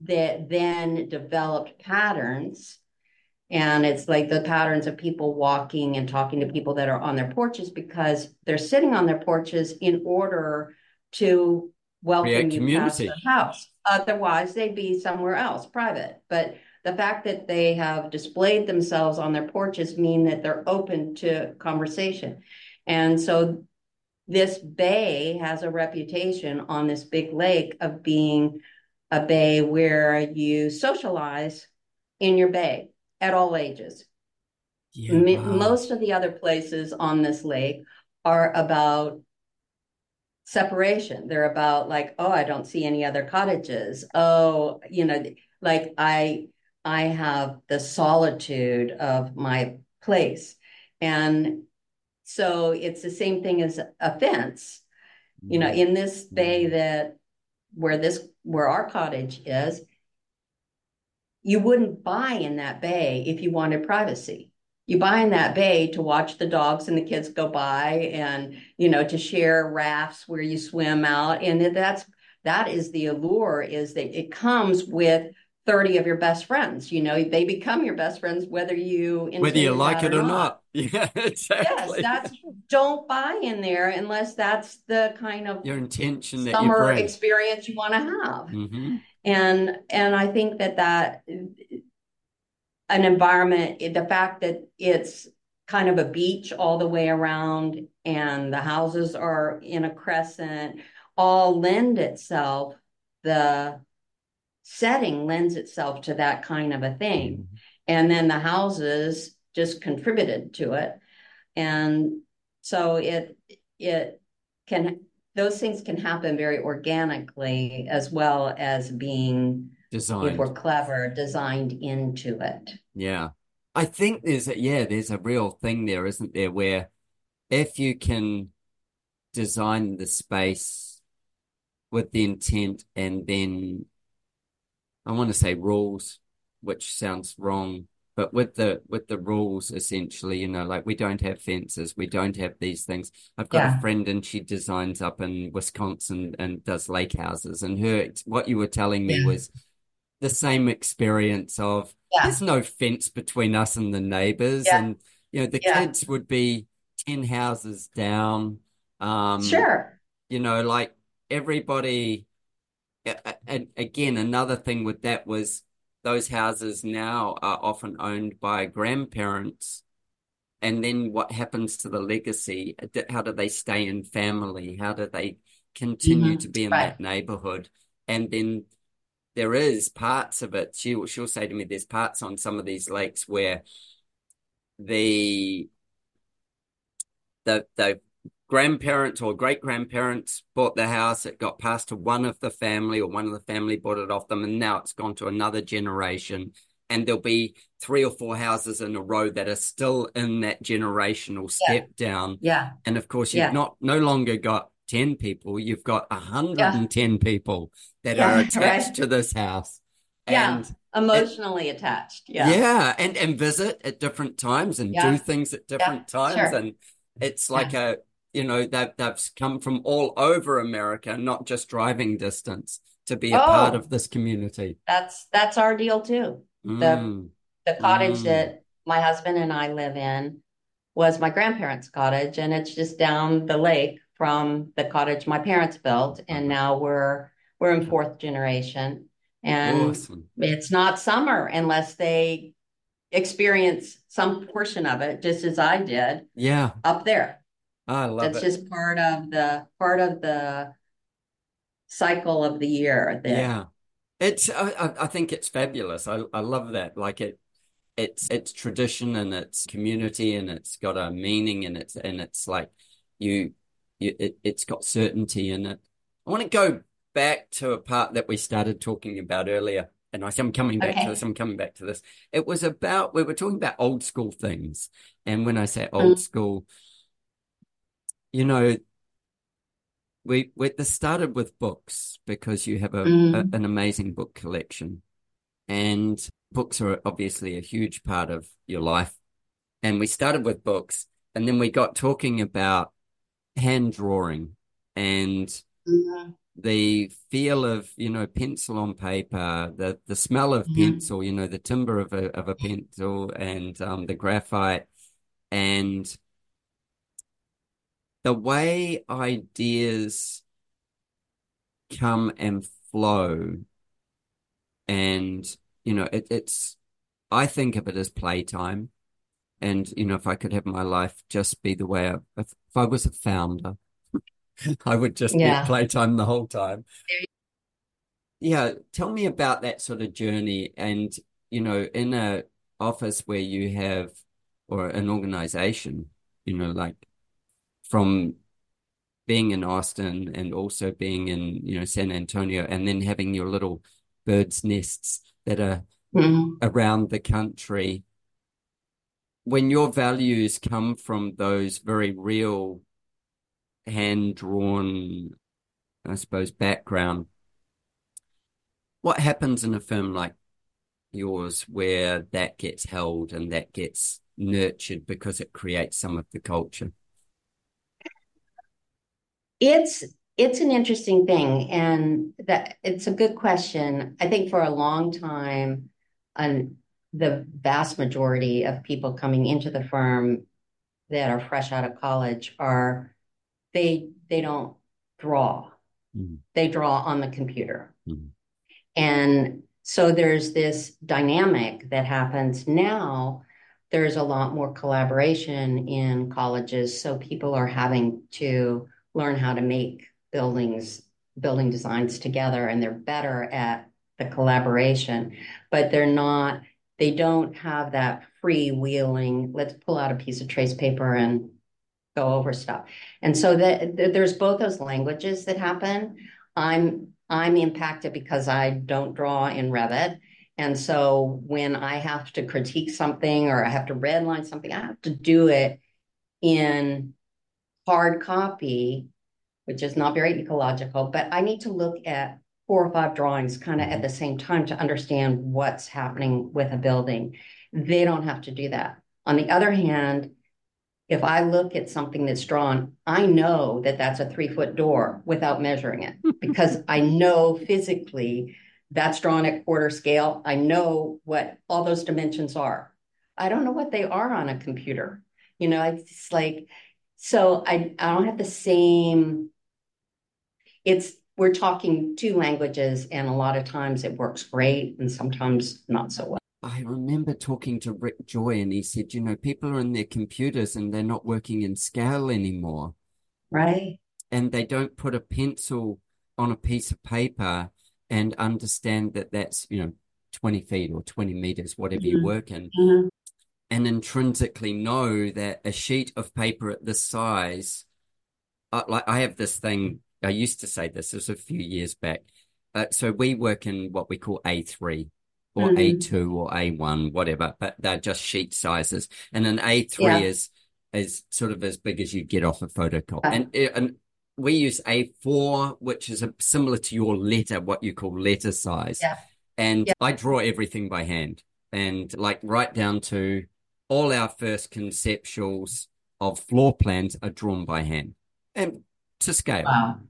that then developed patterns. And it's like the patterns of people walking and talking to people that are on their porches because they're sitting on their porches in order to welcome Create you community. past their house. Otherwise, they'd be somewhere else, private. But the fact that they have displayed themselves on their porches mean that they're open to conversation. And so this bay has a reputation on this big lake of being a bay where you socialize in your bay at all ages. Yeah, wow. Most of the other places on this lake are about separation. They're about like, oh, I don't see any other cottages. Oh, you know, like I I have the solitude of my place. And so it's the same thing as a fence. You know, in this bay mm-hmm. that where this where our cottage is, you wouldn't buy in that bay if you wanted privacy. You buy in that bay to watch the dogs and the kids go by and, you know, to share rafts where you swim out. And that's, that is the allure is that it comes with 30 of your best friends. You know, they become your best friends whether you whether you like it or not. not. (laughs) Yeah, exactly. Yes, that's don't buy in there unless that's the kind of your intention that summer experience you want to have. Mm-hmm. And and I think that that an environment, the fact that it's kind of a beach all the way around and the houses are in a crescent all lend itself the setting lends itself to that kind of a thing. Mm-hmm. And then the houses just contributed to it. And so it it can those things can happen very organically as well as being designed. if we're clever designed into it. Yeah. I think there's a yeah there's a real thing there isn't there where if you can design the space with the intent and then I want to say rules, which sounds wrong, but with the with the rules essentially, you know, like we don't have fences, we don't have these things. I've got yeah. a friend and she designs up in Wisconsin and does lake houses, and her what you were telling me yeah. was the same experience of yeah. there's no fence between us and the neighbors, and you know the kids would be ten houses down. Um, sure, you know, like everybody and again, another thing with that was those houses now are often owned by grandparents. And then what happens to the legacy? How do they stay in family? How do they continue mm-hmm. to be in right. that neighborhood? And then there is parts of it. She she'll say to me, "There's parts on some of these lakes where the the the grandparents or great grandparents bought the house. It got passed to one of the family, or one of the family bought it off them, and now it's gone to another generation. And there'll be three or four houses in a row that are still in that generational step yeah. down. Yeah. And of course, you've yeah. not no longer got 10 people, you've got 110 yeah. people that are attached right. to this house. Yeah. And emotionally attached. Yeah. Yeah. And, and visit at different times and do things at different times. Sure. And it's like a, you know, they've, they've come from all over America, not just driving distance to be a oh, part of this community. That's, that's our deal too. Mm. The, the cottage mm. that my husband and I live in was my grandparents' cottage, and it's just down the lake from the cottage my parents built, and now we're we're in fourth generation, and awesome. it's not summer unless they experience some portion of it, just as I did. Yeah, up there. I love it. That's it. just part of the part of the cycle of the year. That, yeah, it's. I, I think it's fabulous. I I love that. Like it. It's it's tradition and it's community and it's got a meaning and it's and it's like you, you it, it's got certainty in it. I want to go back to a part that we started talking about earlier and I'm coming back okay. to this. I'm coming back to this. It was about we were talking about old school things, and when I say old mm. school, you know, we we this started with books because you have a, mm. a, an amazing book collection, and books are obviously a huge part of your life. And we started with books, and then we got talking about hand drawing and mm-hmm. the feel of you know pencil on paper, the the smell of mm-hmm. pencil, you know the timber of a of a pencil, and um, the graphite, and the way ideas come and flow and you know it, it's i think of it as playtime. And you know if i could have my life just be the way I, if, if i was a founder (laughs) i would just yeah. be playtime the whole time. Yeah tell me about that sort of journey. And you know in a office where you have or an organization you know like from being in Austin and also being in, you know, San Antonio and then having your little birds' nests that are mm-hmm. around the country. When your values come from those very real hand drawn, I suppose, background, what happens in a firm like yours where that gets held and that gets nurtured because it creates some of the culture? It's it's an interesting thing, and that it's a good question. I think for a long time, and the vast majority of people coming into the firm that are fresh out of college are they they don't draw. Mm-hmm. They draw on the computer. Mm-hmm. And so there's this dynamic that happens now. There's a lot more collaboration in colleges. So people are having to learn how to make buildings, building designs together, and they're better at the collaboration, but they're not, they don't have that freewheeling, let's pull out a piece of trace paper and go over stuff. And so that there's both those languages that happen. I'm I'm impacted because I don't draw in Revit. And so when I have to critique something or I have to redline something, I have to do it in hard copy, which is not very ecological, but I need to look at four or five drawings kind of at mm-hmm. the same time to understand what's happening with a building. They don't have to do that. On the other hand, if I look at something that's drawn, I know that that's a three foot door without measuring it (laughs) because I know physically that's drawn at quarter scale. I know what all those dimensions are. I don't know what they are on a computer. You know, it's like so I, I don't have the same, it's we're talking two languages, and a lot of times it works great, and sometimes not so well. I remember talking to Rick Joy, and he said, you know, people are in their computers and they're not working in scale anymore. Right. And they don't put a pencil on a piece of paper and understand that that's, you know, 20 feet or 20 meters, whatever mm-hmm. you work in, mm-hmm. And intrinsically know that a sheet of paper at this size, uh, like I have this thing, I used to say this, this was a few years back. Uh, so we work in what we call A3 or mm-hmm. A2 or A1, whatever, but they're just sheet sizes. And an A3 yeah. is, is sort of as big as you get off a photocopy. And, and we use A4, which is a, similar to your letter, what you call letter size. Yeah. And yeah. I draw everything by hand and like right down to all our first conceptuals of floor plans are drawn by hand and to scale. Wow.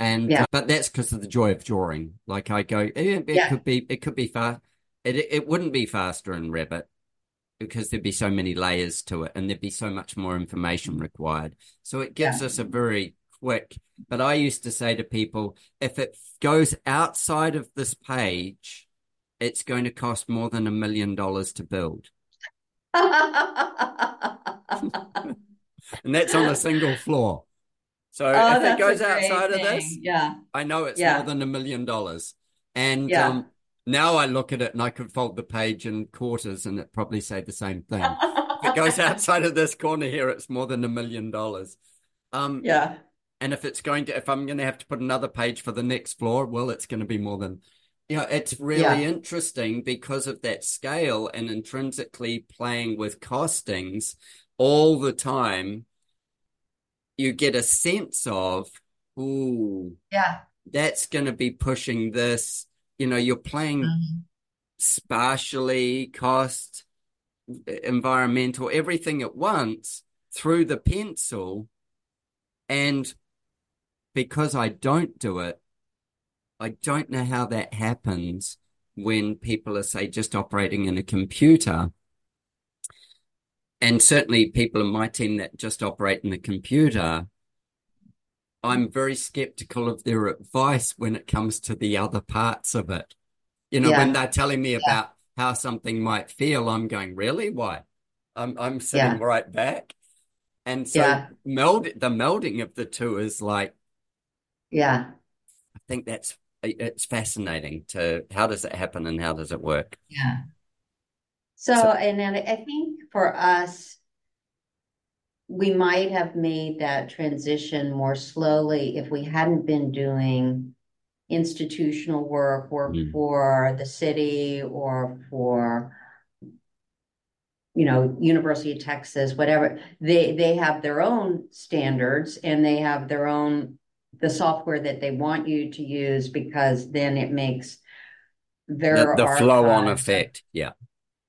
And yeah. uh, but that's because of the joy of drawing. Like I go, it, it yeah. could be, it could be fast. It it wouldn't be faster in Revit because there'd be so many layers to it, and there'd be so much more information required. So it gives yeah. us a very quick. But I used to say to people, if it goes outside of this page, it's going to cost more than a million dollars to build. (laughs) and that's on a single floor. So oh, if it goes outside thing. of this, yeah, I know it's yeah. more than a million dollars. And yeah. um, now I look at it and I could fold the page in quarters and it probably say the same thing. if it goes (laughs) outside of this corner here, it's more than a million dollars. Um, yeah. And if it's going to, if I'm going to have to put another page for the next floor, well, it's going to be more than, you know, it's really yeah. interesting because of that scale and intrinsically playing with costings all the time. You get a sense of, ooh, yeah, that's going to be pushing this. You know, you're playing mm-hmm. spatially, cost, environmental, everything at once through the pencil. And because I don't do it, I don't know how that happens when people are, say, just operating in a computer. And certainly people in my team that just operate in the computer, I'm very skeptical of their advice when it comes to the other parts of it. You know, yeah. when they're telling me yeah. about how something might feel, I'm going, really? Why? I'm I'm sitting yeah. right back. And so meld the melding of the two is like yeah. I think that's it's fascinating to how does it happen and how does it work? Yeah. So, so and I think for us, we might have made that transition more slowly if we hadn't been doing institutional work, work mm. for the city or for you know university of texas whatever they they have their own standards and they have their own the software that they want you to use because then it makes their the, the flow on effect. Yeah.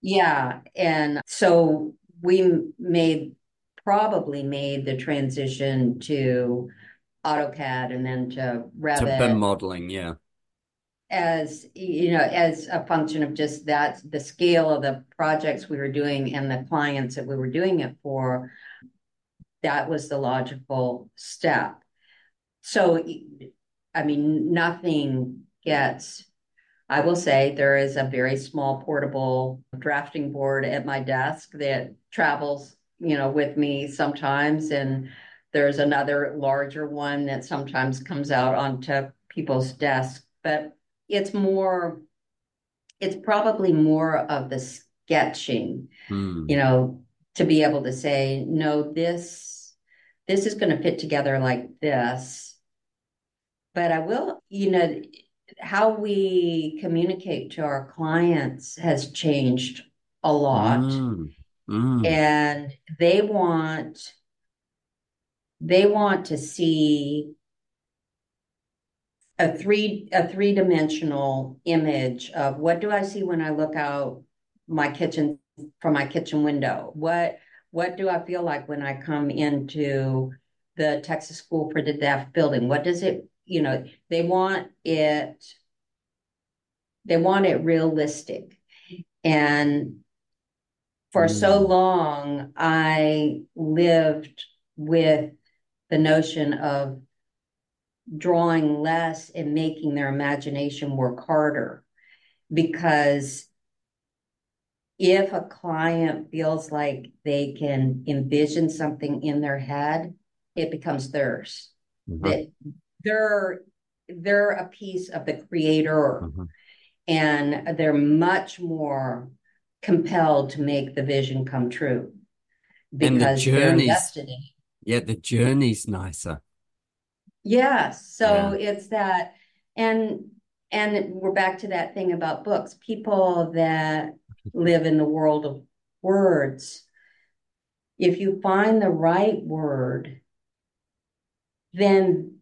Yeah. And so we made probably made the transition to AutoCAD and then to Revit. To BIM modeling, yeah. As you know, as a function of just that the scale of the projects we were doing and the clients that we were doing it for, that was the logical step. So, I mean, nothing gets, I will say there is a very small portable drafting board at my desk that travels, you know, with me sometimes. And there's another larger one that sometimes comes out onto people's desks. But it's more, it's probably more of the sketching, hmm. you know, to be able to say, no, this, this is going to fit together like this but I will, you know, how we communicate to our clients has changed a lot. Mm, mm. And they want they want to see a three a three dimensional image of what do I see when I look out my kitchen from my kitchen window? What what do I feel like when I come into the Texas School for the Deaf building? What does it you know, they want it, they want it realistic. And for mm. so long, I lived with the notion of drawing less and making their imagination work harder because if a client feels like they can envision something in their head it becomes theirs mm-hmm. that they're they're a piece of the creator mm-hmm. and they're much more compelled to make the vision come true because the they're invested in it. Yeah, the journey's nicer. Yes. So yeah. it's that and and we're back to that thing about books. People that live in the world of words, if you find the right word, then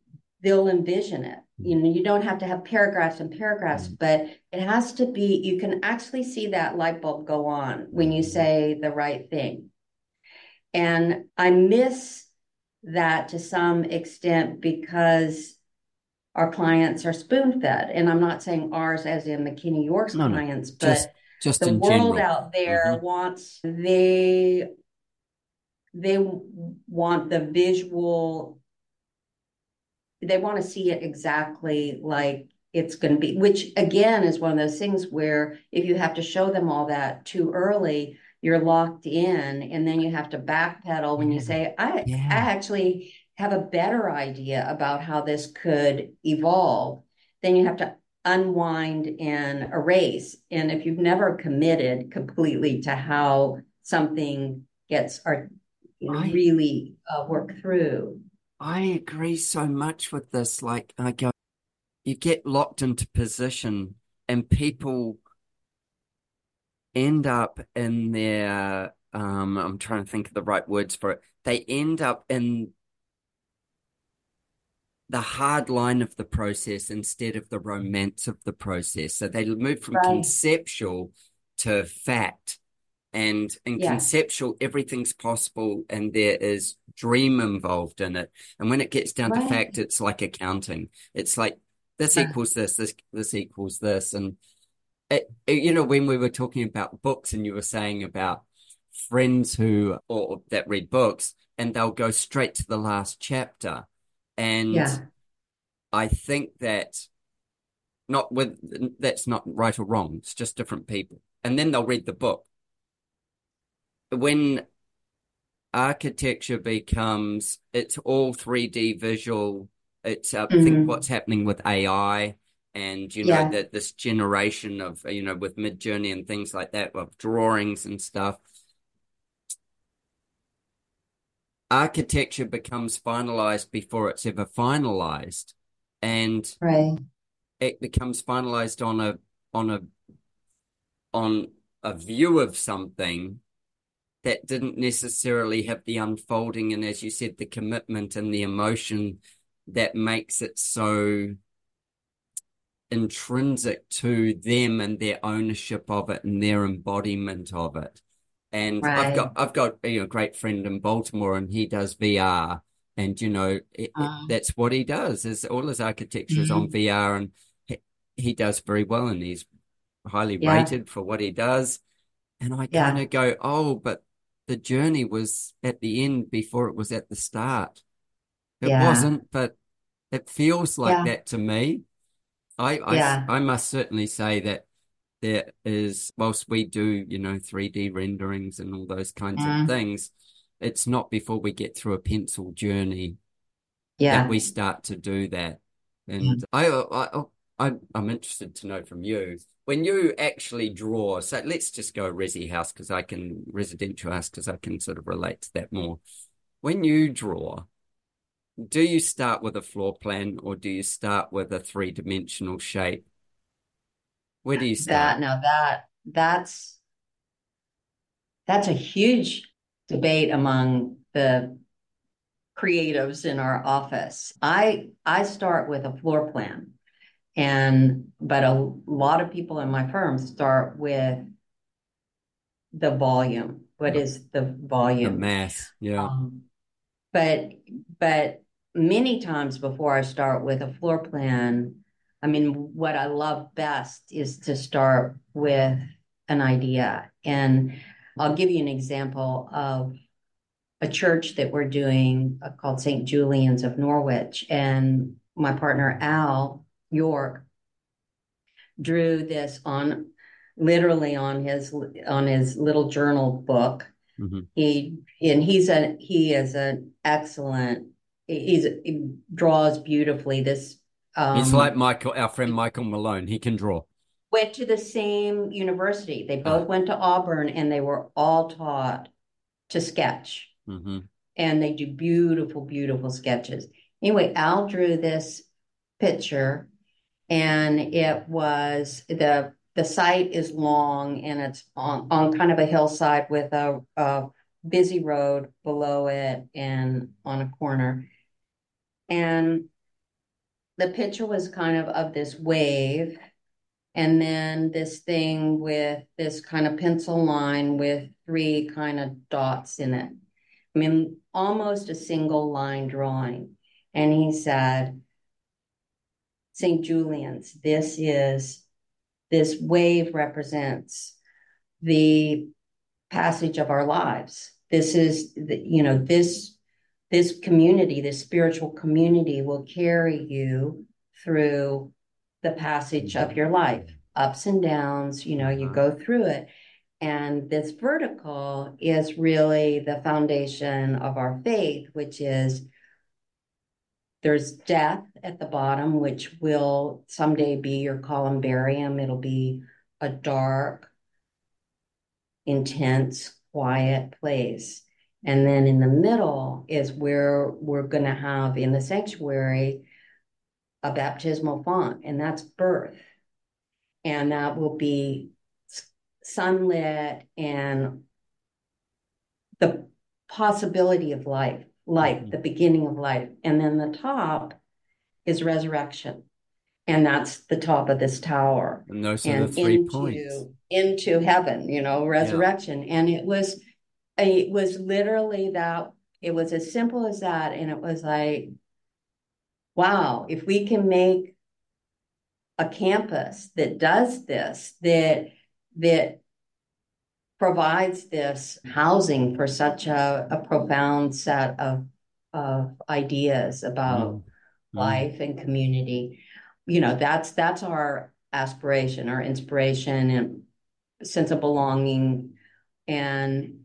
they'll envision it. You know, you don't have to have paragraphs and paragraphs, mm-hmm. but it has to be, you can actually see that light bulb go on when you mm-hmm. say the right thing. And I miss that to some extent because our clients are spoon fed. And I'm not saying ours as in McKinney York's no, clients, no. but just, just the world general. out there mm-hmm. wants they they want the visual they want to see it exactly like it's going to be which again is one of those things where if you have to show them all that too early you're locked in and then you have to backpedal when you say i yeah. i actually have a better idea about how this could evolve. Then you have to unwind and erase. And if you've never committed completely to how something gets are really uh, worked through i agree so much with this like i go you get locked into position and people end up in their um I'm trying to think of the right words for it. They end up in the hard line of the process instead of the romance of the process. So they move from right. conceptual to fact. And in yeah. conceptual, everything's possible and there is dream involved in it. And when it gets down right. to fact, it's like accounting. It's like this equals this, this, this equals this. And it, it, you know, when we were talking about books and you were saying about friends who or that read books and they'll go straight to the last chapter. And yeah. I think that not with that's not right or wrong. It's just different people. And then they'll read the book. When architecture becomes it's all 3D visual, it's uh, mm-hmm. think what's happening with AI and you know yeah. that this generation of you know with Midjourney and things like that of drawings and stuff architecture becomes finalized before it's ever finalized and right. it becomes finalized on a on a on a view of something that didn't necessarily have the unfolding and as you said the commitment and the emotion that makes it so intrinsic to them and their ownership of it and their embodiment of it. And right. I've got I've got you know, a great friend in Baltimore and he does VR and you know it, uh, that's what he does is all his architecture mm-hmm. is on mm-hmm. VR and he, he, does very well and he's highly yeah. rated for what he does. And I kind of go, oh, but the journey was at the end before it was at the start. It yeah. wasn't, but it feels like that to me. I, yeah. I, I must certainly say that there is, whilst we do, you know, 3D renderings and all those kinds mm. of things, it's not before we get through a pencil journey yeah. that we start to do that. And mm. I, I, I, I'm interested to know from you when you actually draw. So let's just go resi house because I can residential house because I can sort of relate to that more. When you draw, do you start with a floor plan or do you start with a three dimensional shape? Where do you start? That now that that's that's a huge debate among the creatives in our office. I I start with a floor plan. And but a lot of people in my firm start with the volume. What is the volume? The mass, yeah. Um, but but many times before I start with a floor plan, I mean, what I love best is to start with an idea. And I'll give you an example of a church that we're doing uh, called St. Julian's of Norwich. And my partner Al York drew this on literally on his on his little journal book. Mm-hmm. He and he's a he is an excellent. He's he draws beautifully. This um, it's like Michael, our friend Michael Malone. He can draw. Went to the same university. They both oh. went to Auburn, and they were all taught to sketch. Mm-hmm. And they do beautiful, beautiful sketches. Anyway, Al drew this picture, and it was the the site is long and it's on, on kind of a hillside with a, a busy road below it and on a corner. And the picture was kind of of this wave and then this thing with this kind of pencil line with three kind of dots in it. I mean, almost a single line drawing. And he said, St. Julian's, this is, this wave represents the passage of our lives. This is, the, you know, this, this community, this spiritual community will carry you through the passage of your life, ups and downs, you know, you uh-huh. go through it. And this vertical is really the foundation of our faith, which is there's death at the bottom, which will someday be your columbarium. It'll be a dark, intense, quiet place. And then in the middle is where we're going to have in the sanctuary a baptismal font, and that's birth. And that will be sunlit and the possibility of life life, mm-hmm. the beginning of life. And then the top is resurrection. And that's the top of this tower. And those are the three into, points. Into heaven, you know, resurrection. Yeah. And it was it was literally that it was as simple as that. And it was like, wow, if we can make a campus that does this, that that provides this housing for such a, a profound set of, of ideas about mm. life and community. You know, that's that's our aspiration, our inspiration and sense of belonging and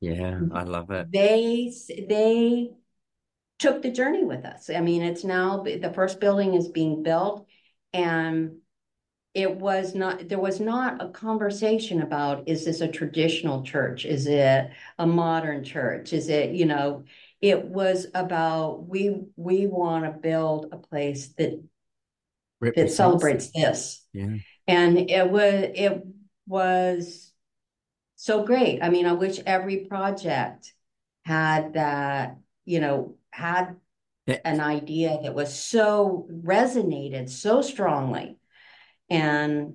yeah, I love it. They they took the journey with us. I mean, it's now the first building is being built and it was not there was not a conversation about is this a traditional church? Is it a modern church? Is it you know it was about we we want to build a place that that celebrates this. Yeah. And it was it was so great. I mean i wish every project had that you know had an idea that was so resonated so strongly and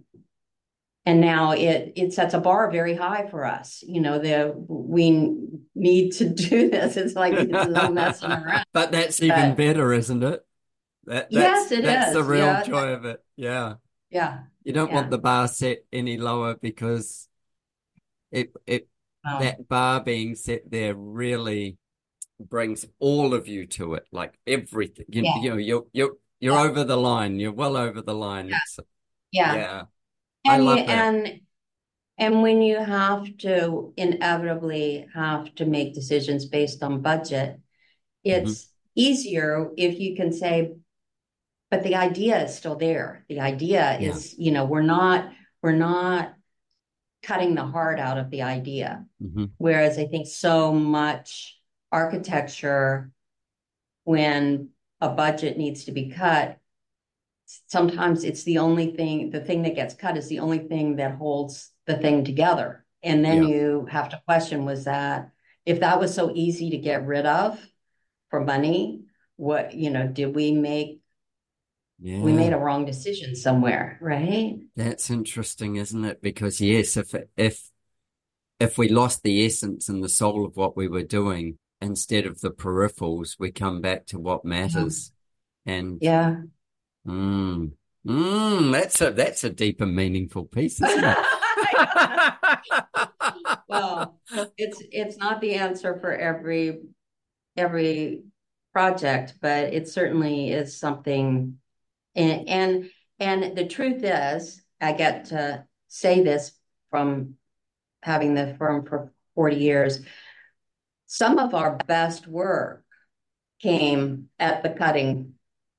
and now it it sets a bar very high for us you know the we need to do this. It's like it's no messing around (laughs) but that's even better isn't it? That, yes it that's is. the real yeah. joy of it. Yeah. Yeah. You don't yeah. want the bar set any lower because it it oh. that bar being set there really brings all of you to it like everything. You, yeah. you know you're you're you're over the line. You're well over the line. It's yeah. Yeah. And you, and and when you have to inevitably have to make decisions based on budget, it's mm-hmm. easier if you can say, but the idea is still there. The idea yeah. is, you know, we're not we're not cutting the heart out of the idea. Mm-hmm. Whereas I think so much architecture, when a budget needs to be cut, sometimes it's the only thing the thing that gets cut is the only thing that holds the thing together and then yeah. you have to question was that if that was so easy to get rid of for money what you know did we make yeah. we made a wrong decision somewhere right that's interesting isn't it because yes if if if we lost the essence and the soul of what we were doing instead of the peripherals we come back to what mm-hmm. matters yeah. and yeah Mm. Mm, that's a that's a deep and meaningful piece, isn't it? (laughs) well, it's it's not the answer for every every project, but it certainly is something. And and and the truth is, I get to say this from having the firm for 40 years. Some of our best work came at the cutting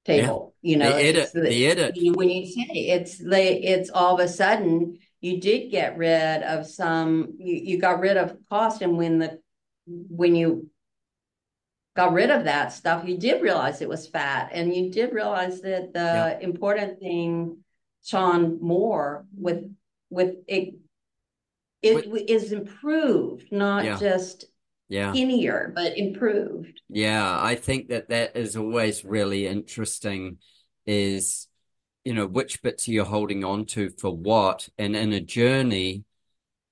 table. Yeah. You know, the edit. The, the edit. When you say it's like it's all of a sudden you did get rid of some. You, you got rid of cost, and when the when you got rid of that stuff, you did realize it was fat, and you did realize that the yeah. important thing, Sean Moore, with with it, it with, is improved, not yeah. just yeah skinnier, but improved. Yeah, I think that that is always really interesting. Is you know which bits you're holding on to for what, and in a journey,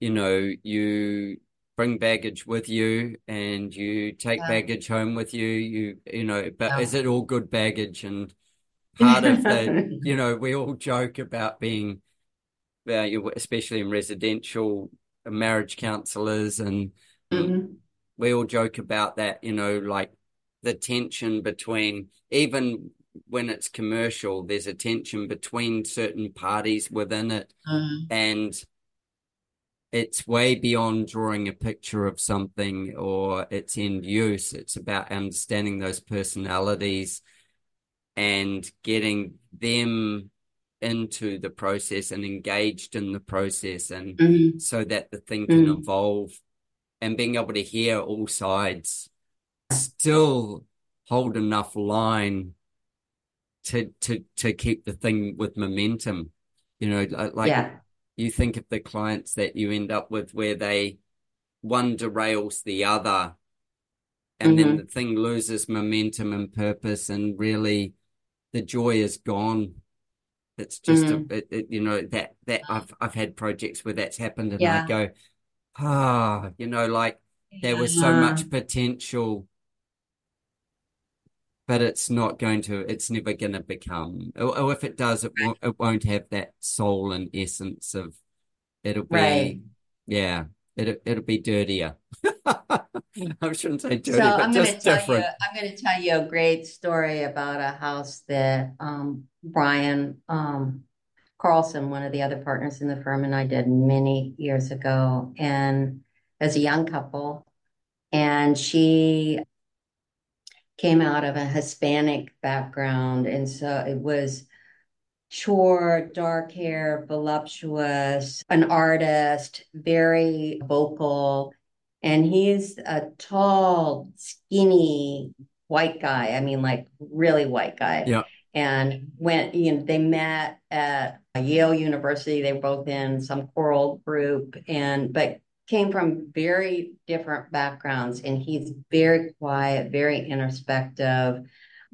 you know you bring baggage with you and you take yeah. baggage home with you you you know but yeah. is it all good baggage and (laughs) part of the you know we all joke about being uh, especially in residential marriage counselors and mm-hmm. we all joke about that you know like the tension between even when it's commercial there's a tension between certain parties within it mm. and it's way beyond drawing a picture of something or its end use. It's about understanding those personalities and getting them into the process and engaged in the process and mm-hmm. so that the thing can mm-hmm. evolve and being able to hear all sides still hold enough line to to to keep the thing with momentum you know like yeah you think of the clients that you end up with where they one derails the other and mm-hmm. then the thing loses momentum and purpose and really the joy is gone it's just mm-hmm. a, it, it, you know that that I've I've had projects where that's happened and yeah. I go ah you know like there was so much potential but it's not going to it's never going to become or, or, if it does it won't, it won't have that soul and essence of it'll be right. yeah it, it'll be dirtier. (laughs) I shouldn't say dirty so but I'm just different you, i'm going to tell you a great story about a house that um, brian um, carlson one of the other partners in the firm and i did many years ago. And as a young couple and she came out of a Hispanic background. And so it was short, dark hair, voluptuous, an artist, very vocal. And he's a tall, skinny white guy. I mean, like really white guy. Yeah. And went, you know, they met at Yale University. They were both in some choral group. And, but came from very different backgrounds and he's very quiet very introspective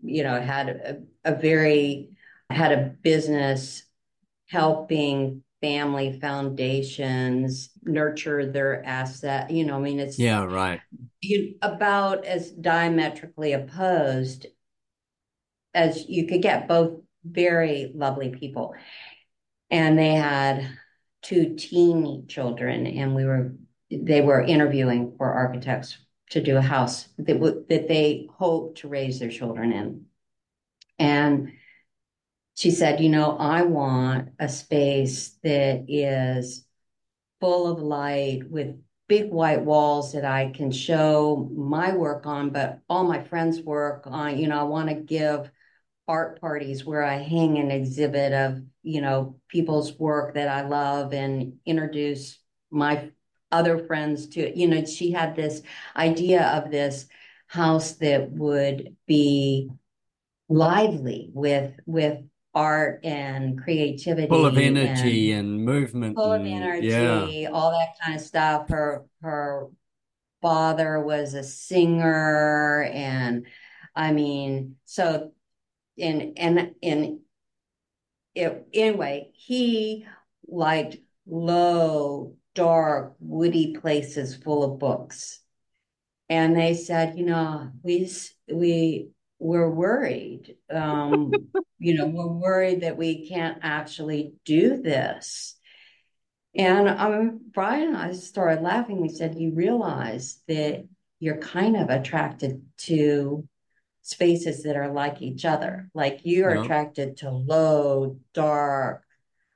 you know had a, a very had a business helping family foundations nurture their asset you know i mean it's yeah right. you, about as diametrically opposed as you could get both very lovely people. And they had two teen children and we were they were interviewing for architects to do a house that w- that they hope to raise their children in. And she said you know i want a space that is full of light with big white walls that i can show my work on but all my friends work on. You know i want to give art parties where I hang an exhibit of, you know, people's work that I love and introduce my other friends to. You know, she had this idea of this house that would be lively with with art and creativity full of energy and, and movement full and, of energy yeah. all that kind of stuff her her father was a singer and i mean so and and and it, anyway, he liked low, dark, woody places full of books. And they said, you know, we we we're worried. Um, (laughs) you know, we're worried that we can't actually do this. And um, Brian and I started laughing. We said, you realize that you're kind of attracted to spaces that are like each other. Like you are attracted to low, dark,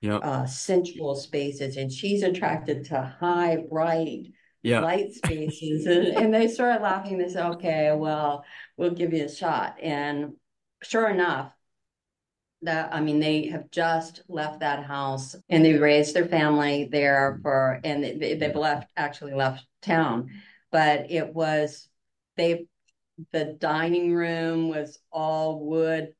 yeah. uh, sensual spaces, and she's attracted to high, bright, yeah. light spaces. and, and they started laughing. They said, okay, well, we'll give you a shot. And sure enough, that I mean, they have just left that house and they raised their family there for, and they, they've left, actually left town. But it was, they, the dining room was all wood,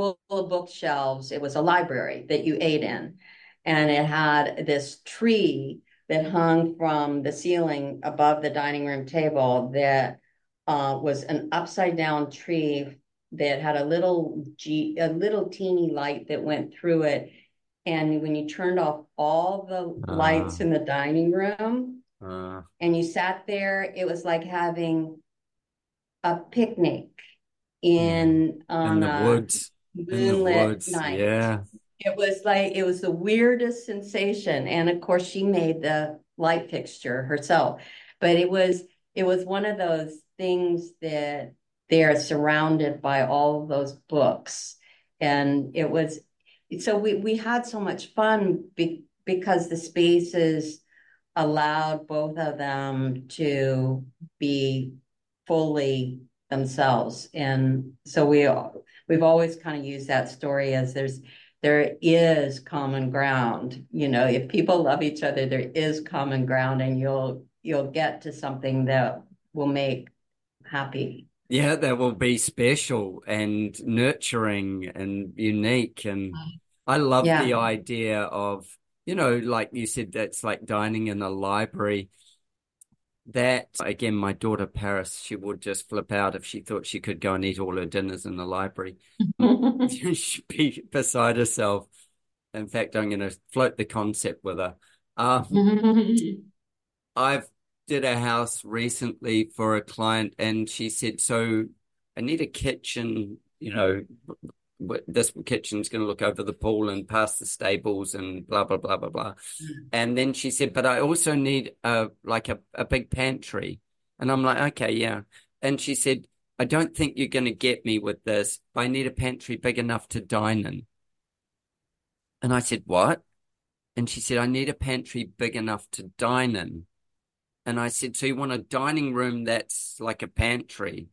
full of bookshelves. It was a library that you ate in. And it had this tree that hung from the ceiling above the dining room table that uh, was an upside down tree that had a little G, a little teeny light that went through it. And when you turned off all the uh, lights in the dining room uh, and you sat there, it was like having a picnic in on in the woods, moonlit night. Yeah, it was like it was the weirdest sensation. And of course she made the light fixture herself. But it was it was one of those things that they are surrounded by all of those books. And it was so we we had so much fun be, because the spaces allowed both of them to be fully themselves and so we we've always kind of used that story as there's there is common ground. You know if people love each other there is common ground and you'll you'll get to something that will make happy. Yeah that will be special and nurturing and unique and i love yeah. the idea of you know like you said that's like dining in a library that again my daughter paris she would just flip out if she thought she could go and eat all her dinners in the library. (laughs) (laughs) She'd be beside herself. In fact i'm going to float the concept with her. Um, (laughs) i've did a house recently for a client and she said so i need a kitchen you know this kitchen's going to look over the pool and past the stables and blah blah blah blah blah. Mm. and then she said but i also need a like a, a big pantry. And i'm like okay yeah. And she said i don't think you're going to get me with this i need a pantry big enough to dine in. And i said what? And she said i need a pantry big enough to dine in. And i said so you want a dining room that's like a pantry?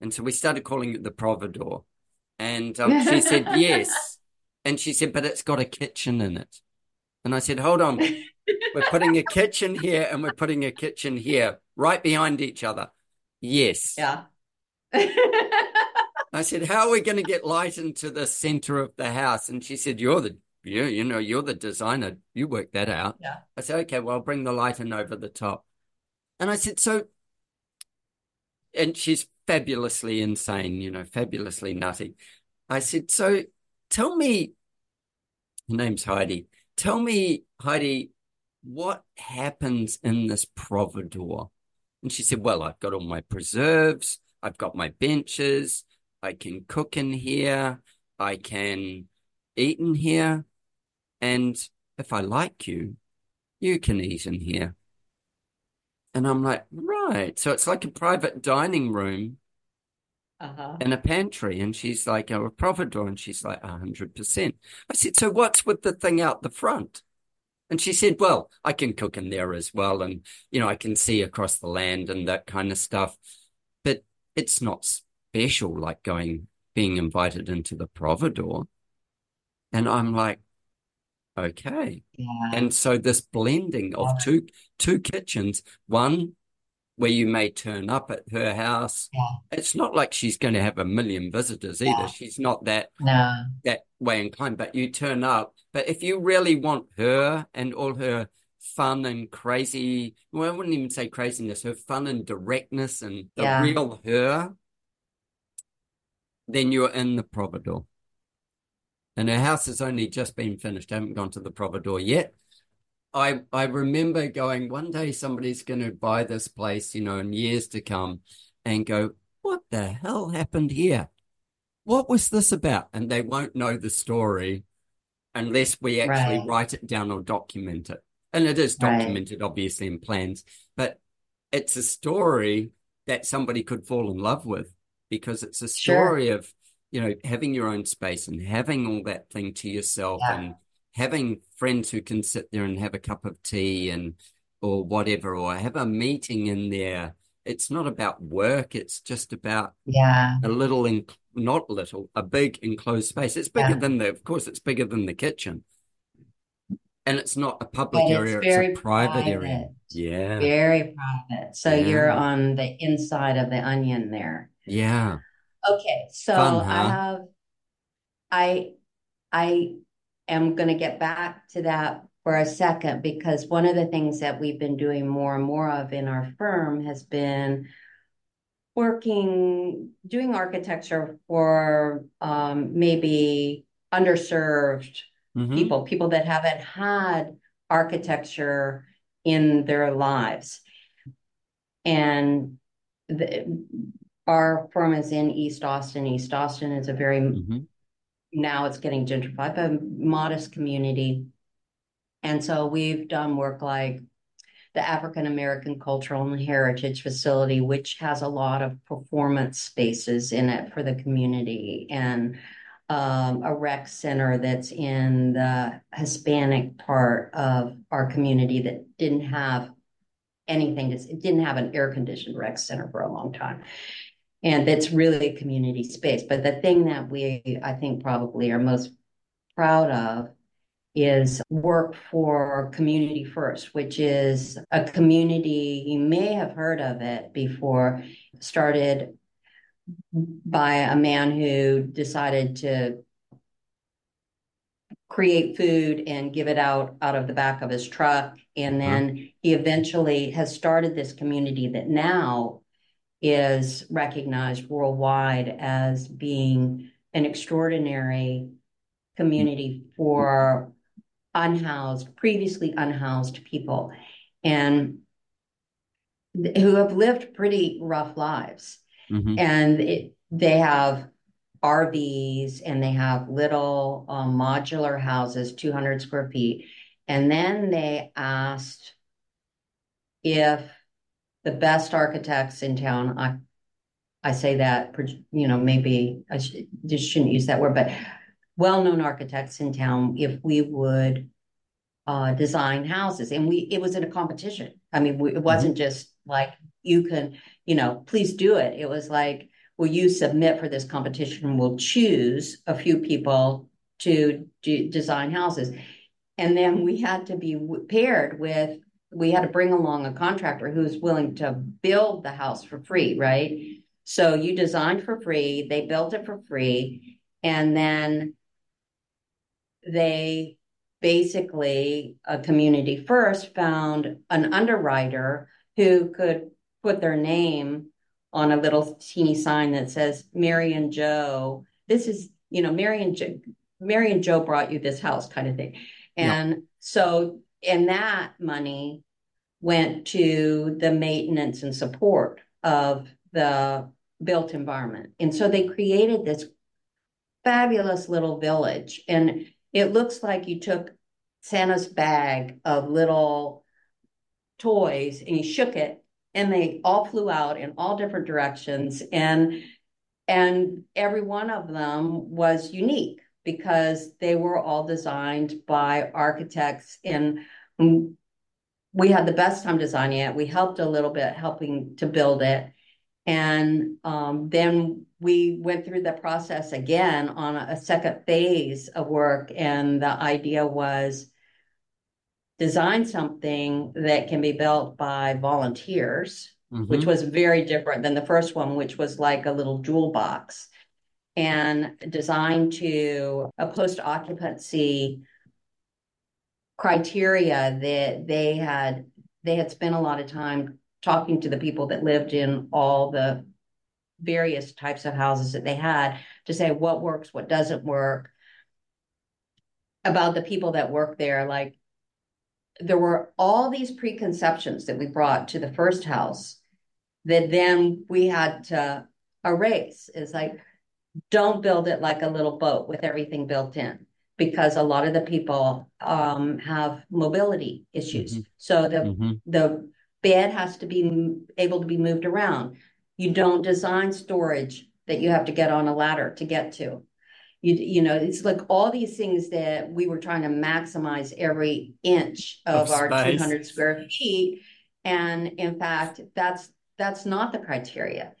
And so we started calling it the providor and um, she said, (laughs) yes. And she said, but it's got a kitchen in it. And I said, hold on. We're putting a kitchen here and we're putting a kitchen here, right behind each other. Yes. Yeah. I said, how are we going to get light into the center of the house? And she said, you're the, you, you know, you're the designer. You work that out. Yeah. I said, okay, well, I'll bring the light in over the top. And I said, so, and she's fabulously insane, you know, fabulously nutty. I said, So tell me, her name's Heidi. Tell me, Heidi, what happens in this providor? And she said, Well, I've got all my preserves, I've got my benches, I can cook in here, I can eat in here. And if I like you, you can eat in here. And I'm like, right. So it's like a private dining room uh-huh. in a pantry. And she's like, oh, a providor. And she's like, 100%. I said, so what's with the thing out the front? And she said, well, I can cook in there as well. And, you know, I can see across the land and that kind of stuff. But it's not special like going, being invited into the providor. And I'm like, okay. Yeah. And so this blending of yeah. two two kitchens, one where you may turn up at her house. Yeah. It's not like she's going to have a million visitors either. Yeah. She's not that no. that way inclined. But you turn up. But if you really want her and all her fun and crazy, well, I wouldn't even say craziness, her fun and directness and the yeah. real her, then you're in the Providor. And her house has only just been finished. I haven't gone to the Providor yet. I I remember going one day somebody's going to buy this place, you know, in years to come, and go, what the hell happened here? What was this about? And they won't know the story unless we actually right. write it down or document it. And it is documented, right. obviously, in plans, but it's a story that somebody could fall in love with. because it's a story sure. of you know having your own space and having all that thing to yourself yeah. and having friends who can sit there and have a cup of tea and or whatever or have a meeting in there. It's not about work it's just about yeah. a little in, not little a big enclosed space. It's bigger yeah. than the of course it's bigger than the kitchen. And it's not a public area it's, it's a private, private, area. yeah. Very private. So yeah. you're on the inside of the onion there. Yeah okay so Fun, huh? i have i i am going to get back to that for a second because one of the things that we've been doing more and more of in our firm has been working doing architecture for um, maybe underserved mm-hmm. people people that haven't had architecture in their lives and the, our firm is in east austin east austin is a very mm-hmm. now it's getting gentrified but modest community and so we've done work like the African American Cultural and Heritage Facility, which has a lot of performance spaces in it for the community, and um, a rec center that's in the Hispanic part of our community that didn't have anything, it didn't have an air conditioned rec center for a long time. And that's really a community space. But the thing that we, I think, probably are most proud of is work for Community First, which is a community, you may have heard of it before, started by a man who decided to create food and give it out out of the back of his truck and uh-huh. then he eventually has started this community that now is recognized worldwide as being an extraordinary community for unhoused, previously unhoused people, and who have lived pretty rough lives. Mm-hmm. And it, they have RVs and they have little um, modular houses, 200 square feet. And then they asked if the best architects in town, I, I say that, you know, maybe I sh- just shouldn't use that word, but well-known architects in town if we would uh, design houses, and we it was in a competition. I mean, we, it wasn't mm-hmm. just like you can, you know, please do it. It was like, will you submit for this competition? We'll choose a few people to do, design houses, and then we had to be paired with. We had to bring along a contractor who's willing to build the house for free, right? So you designed for free, they built it for free, and then they basically a community first found an underwriter who could put their name on a little teeny sign that says Mary and Joe. This is, you know, Mary and Joe, Mary and Joe brought you this house kind of thing. And so, and that money went to the maintenance and support of the built environment. And so they created this fabulous little village. And it looks like you took Santa's bag of little toys and you shook it and they all flew out in all different directions and and every one of them was unique because they were all designed by architects and we had the best time designing it we helped a little bit helping to build it and um, then we went through the process again on a, a second phase of work. And the idea was design something that can be built by volunteers, mm-hmm. which was very different than the first one, which was like a little jewel box and designed to a post occupancy criteria that they had they had spent a lot of time talking to the people that lived in all the various types of houses that they had to say what works, what doesn't work. About the people that work there, like there were all these preconceptions that we brought to the first house that then we had to erase. Is like, don't build it like a little boat with everything built in because a lot of the people um, have mobility issues. Mm-hmm. So the mm-hmm. the bed has to be able to be moved around. You don't design storage that you have to get on a ladder to get to. You, you know, it's like all these things that we were trying to maximize every inch of, of our 200 square feet. And in fact, that's that's not the criteria.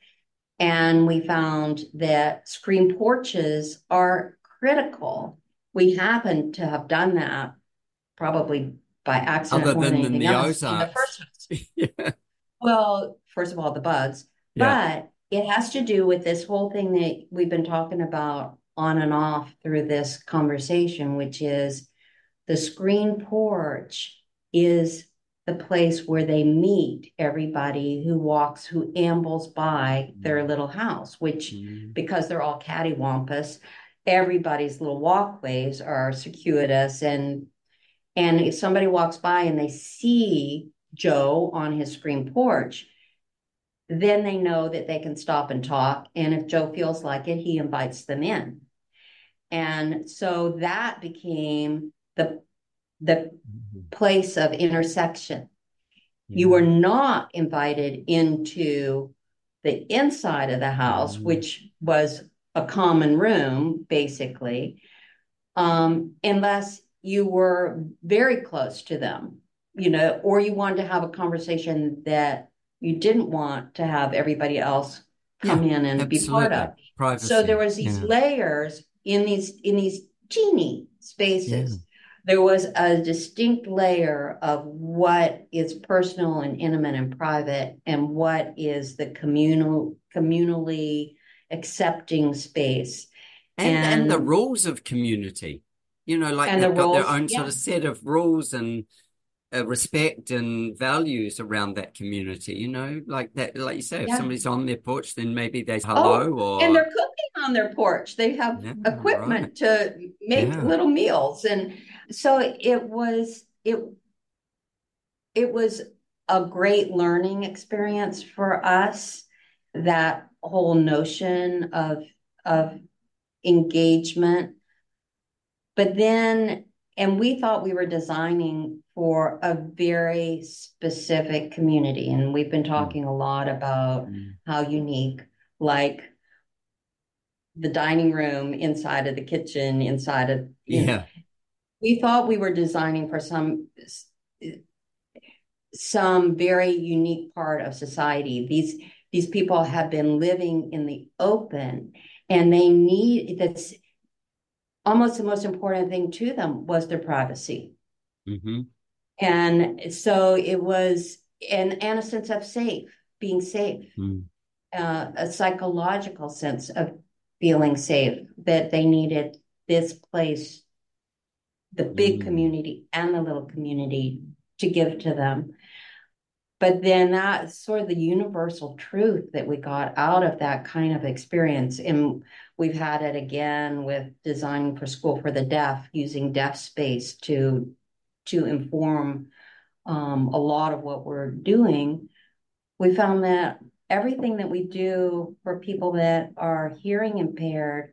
And we found that screen porches are critical. We happen to have done that probably by accident Other than, than the else in the first (laughs) yeah. Well, first of all, the bugs, yeah. but it has to do with this whole thing that we've been talking about on and off through this conversation, which is the screen porch is the place where they meet everybody who walks, who ambles by their mm-hmm. little house, which mm. because they're all cattywampus, everybody's little walkways are circuitous and and if somebody walks by and they see Joe on his screen porch, then they know that they can stop and talk. And if Joe feels like it, he invites them in. And so that became the the mm-hmm. place of intersection. Yeah. You were not invited into the inside of the house, mm-hmm. which was a common room, basically, um, unless you were very close to them, you know, or you wanted to have a conversation that you didn't want to have everybody else come yeah, in and absolutely. be part of. Privacy. So there was these yeah. layers in these in these teeny spaces. Yeah. There was a distinct layer of what is personal and intimate and private, and what is the communal communally accepting space. And, and, and the rules of community you know, like they've the got their own yeah. sort of set of rules and uh, respect and values around that community. You know, like that, like you say, if yeah. somebody's on their porch, then maybe they hello oh, or and they're cooking on their porch. They have yeah, equipment right. to make little meals, and so it was it it was a great learning experience for us. That whole notion of of engagement but then, and we thought we were designing for a very specific community. And we've been talking a lot about mm. how unique, like the dining room inside of the kitchen, inside of, yeah. Know, we thought we were designing for some some very unique part of society these these people have been living in the open and they need that's almost the most important thing to them was their privacy. Mm-hmm. And so it was, and, and a sense of safe, being safe, mm. uh, a psychological sense of feeling safe, that they needed this place, the big mm. community and the little community to give to them. But then that's sort of the universal truth that we got out of that kind of experience. And We've had it again with designing for school for the deaf, using deaf space to to inform um, a lot of what we're doing. We found that everything that we do for people that are hearing impaired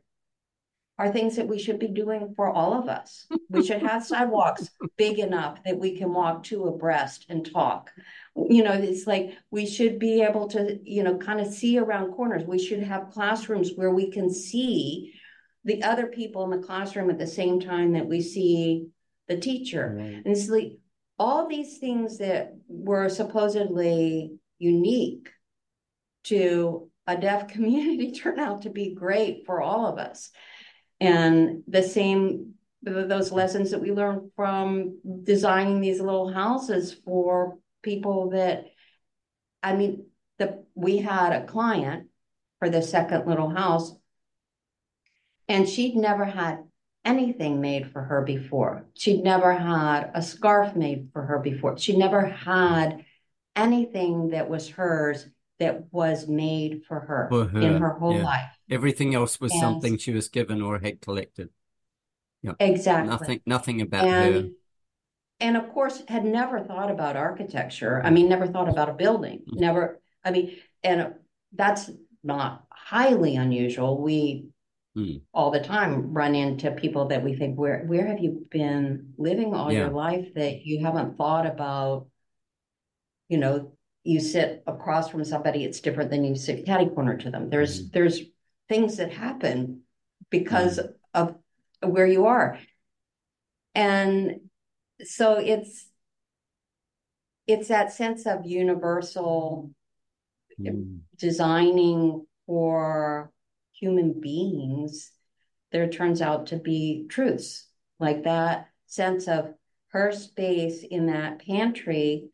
are things that we should be doing for all of us. We should have (laughs) sidewalks big enough that we can walk two abreast and talk. You know, it's like we should be able to, you know, kind of see around corners. We should have classrooms where we can see the other people in the classroom at the same time that we see the teacher. Right. And it's like all these things that were supposedly unique to a deaf (laughs) community turn out to be great for all of us. And the same, those lessons that we learned from designing these little houses for people that, I mean, the, we had a client for the second little house, and she'd never had anything made for her before. She'd never had a scarf made for her before. She never had anything that was hers that was made for her, for her in her whole yeah. life. Everything else was and, something she was given or had collected. Yeah. Exactly. Nothing nothing about and, her. And of course had never thought about architecture. I mean, never thought about a building. Mm-hmm. Never I mean, and that's not highly unusual. We mm. all the time run into people that we think where where have you been living all yeah. your life that you haven't thought about you know you sit across from somebody, it's different than you sit catty corner to them. There's mm-hmm. there's things that happen because mm. of where you are. And so it's it's that sense of universal mm. designing for human beings there turns out to be truths like that sense of her space in that pantry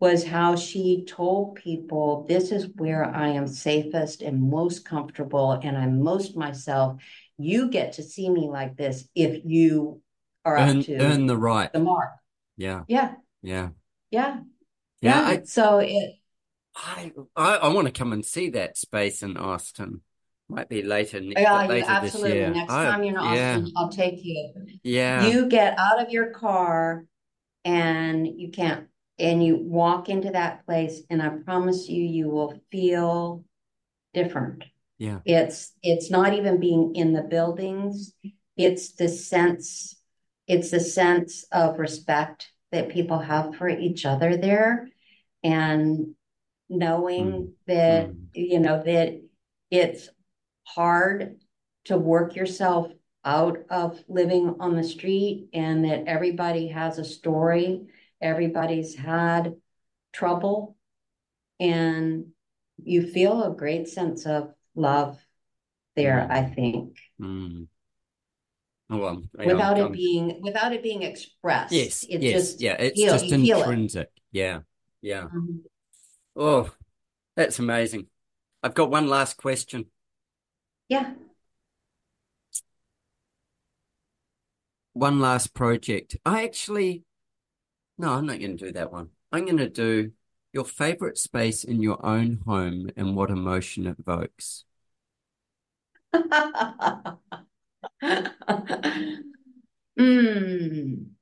was how she told people this is where I am safest and most comfortable and I'm most myself. You get to see me like this if you are earn, up to earn the right. The mark. Yeah. Yeah. Yeah. Yeah. Yeah. yeah. I, so it I, I, I want to come and see that space in Austin. Might be later, yeah, later absolutely. this year. Next time you're in Austin, yeah. I'll take you. Yeah. You get out of your car and you can't and you walk into that place and I promise you you will feel different. Yeah. It's it's not even being in the buildings. It's the sense it's a sense of respect that people have for each other there and knowing mm. that mm. you know that it's hard to work yourself out of living on the street and that everybody has a story everybody's had trouble and you feel a great sense of love there mm. i think oh, um, without it being without it being expressed yes it yes just yeah it's just intrinsic. Yeah yeah. Mm-hmm. oh that's amazing. I've got one last question. Yeah. One last project. I actually no, I'm not going to do that one. I'm going to do your favorite space in your own home and what emotion it evokes. (laughs) (laughs) mm.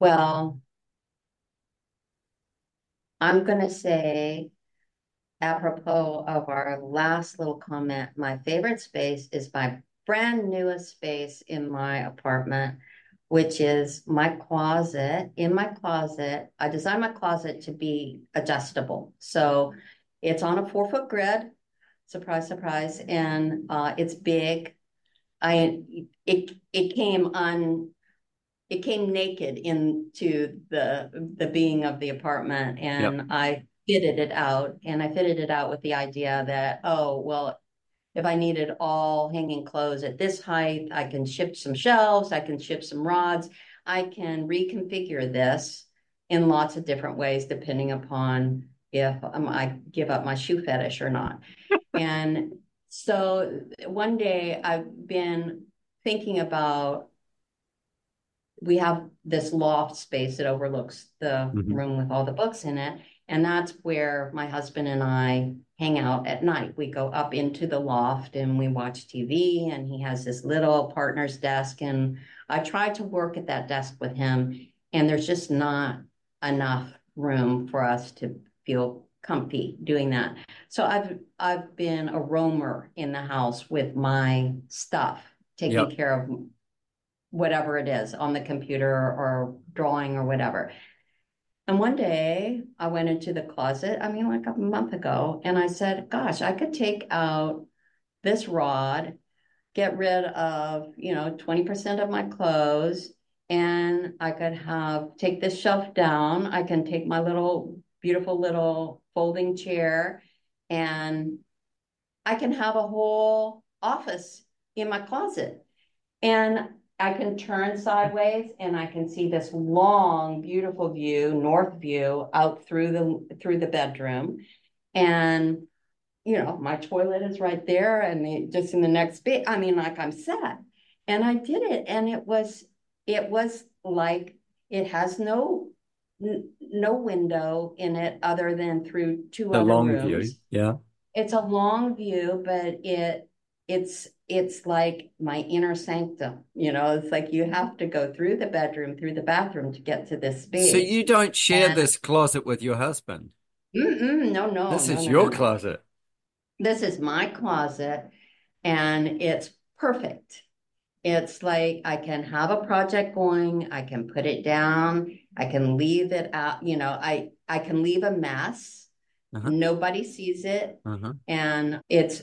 Well, I'm going to say, apropos of our last little comment, my favorite space is my brand newest space in my apartment, which is my closet. In my closet, I designed my closet to be adjustable. So it's on a four foot grid, surprise, surprise, and uh, it's big. I it it came on it came naked into the the being of the apartment and yep. I fitted it out and I fitted it out with the idea that oh well if I needed all hanging clothes at this height, I can ship some shelves, I can ship some rods, I can reconfigure this in lots of different ways depending upon if um, I give up my shoe fetish or not. And so one day I've been thinking about we have this loft space that overlooks the mm-hmm. room with all the books in it. And that's where my husband and I hang out at night. We go up into the loft and we watch TV, and he has this little partner's desk. And I try to work at that desk with him, and there's just not enough room for us to feel comfy doing that. So I've I've been a roamer in the house with my stuff, taking yep. care of whatever it is on the computer or drawing or whatever. And one day I went into the closet, I mean, like a month ago, and I said, Gosh, I could take out this rod, get rid of, you know, 20% of my clothes, and I could have take this shelf down. I can take my little beautiful little folding chair and I can have a whole office in my closet. And I can turn sideways and I can see this long, beautiful view, north view out through the through the bedroom. And you know, my toilet is right there and the, just in the next bit. I mean, like I'm set. And I did it and it was it was like it has no no window in it other than through two the other long rooms. view. Yeah. It's a long view, but it it's it's like my inner sanctum you know it's like you have to go through the bedroom through the bathroom to get to this space so you don't share and, this closet with your husband no no this no, is no, your no. closet this is my closet and it's perfect it's like i can have a project going i can put it down i can leave it out you know i i can leave a mess Uh-huh. Nobody sees it. Uh-huh. And it's,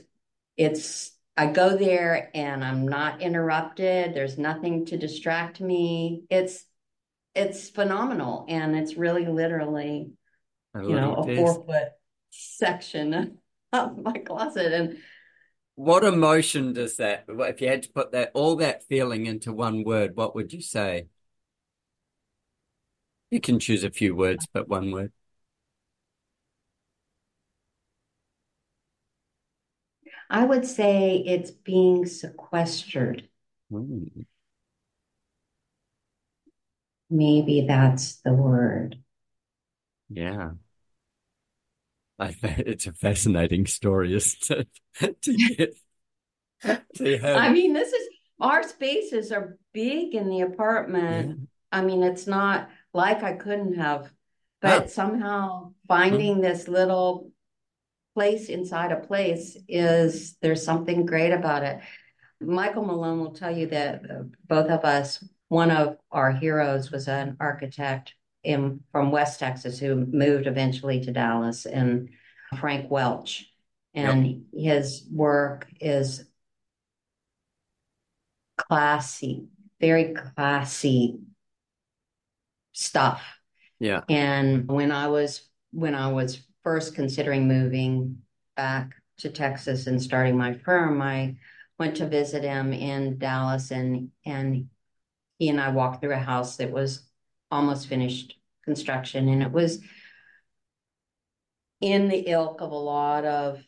it's, I go there and I'm not interrupted. There's nothing to distract me. It's, it's phenomenal. And it's really literally, you know, a four foot section (laughs) of my closet. And what emotion does that, if you had to put that, all that feeling into one word, what would you say? You can choose a few words, but one word. I would say it's being sequestered. Mm. Maybe that's the word. Yeah. I, it's a fascinating story, isn't it? (laughs) to get, to have... I mean, this is our spaces are big in the apartment. Yeah. I mean, it's not like I couldn't have, but somehow finding mm-hmm. this little place inside a place is there's something great about it. Michael Malone will tell you that both of us, one of our heroes was an architect in from West Texas who moved eventually to Dallas, and Frank Welch, and yep. his work is classy, very classy stuff. Yeah. And when I was when I was first considering moving back to Texas and starting my firm, I went to visit him in Dallas and and he and I walked through a house that was almost finished construction and it was in the ilk of a lot of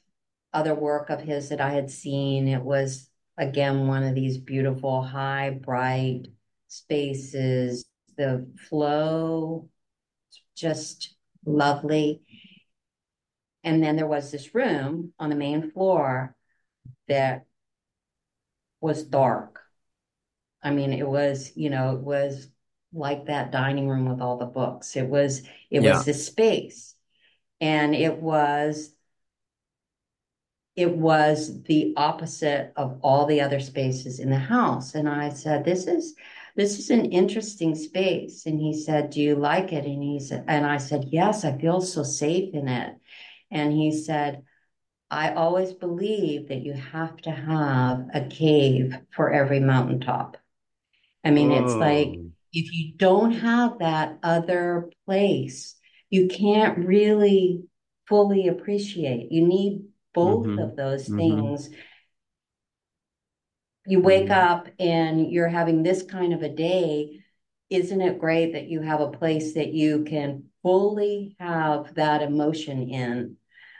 other work of his that I had seen. It was again one of these beautiful high bright spaces the flow just lovely and then there was this room on the main floor that was dark. I mean, it was, you know, it was like that dining room with all the books. It was, it yeah. was the space. And it was, it was the opposite of all the other spaces in the house. And I said, this is, this is an interesting space. And he said, do you like it? And he said, and I said, yes, I feel so safe in it. And he said, I always believe that you have to have a cave for every mountaintop. I mean, it's like oh. If you don't have that other place, you can't really fully appreciate. You need both mm-hmm. of those mm-hmm. things. You wake mm-hmm. up and you're having this kind of a day. Isn't it great that you have a place that you can fully have that emotion in?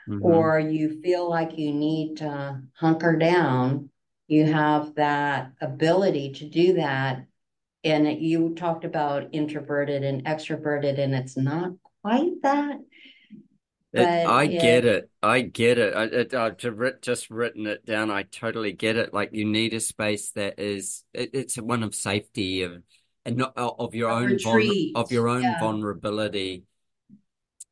mm-hmm. or you feel like you need to hunker down, you have that ability to do that. And you talked about introverted and extroverted, and it's not quite that. It, I get it. I get it. I, it, uh, I've just written it down. I totally get it. Like you need a space that is, it, it's one of safety of, and not of your own vul- of your own yeah. vulnerability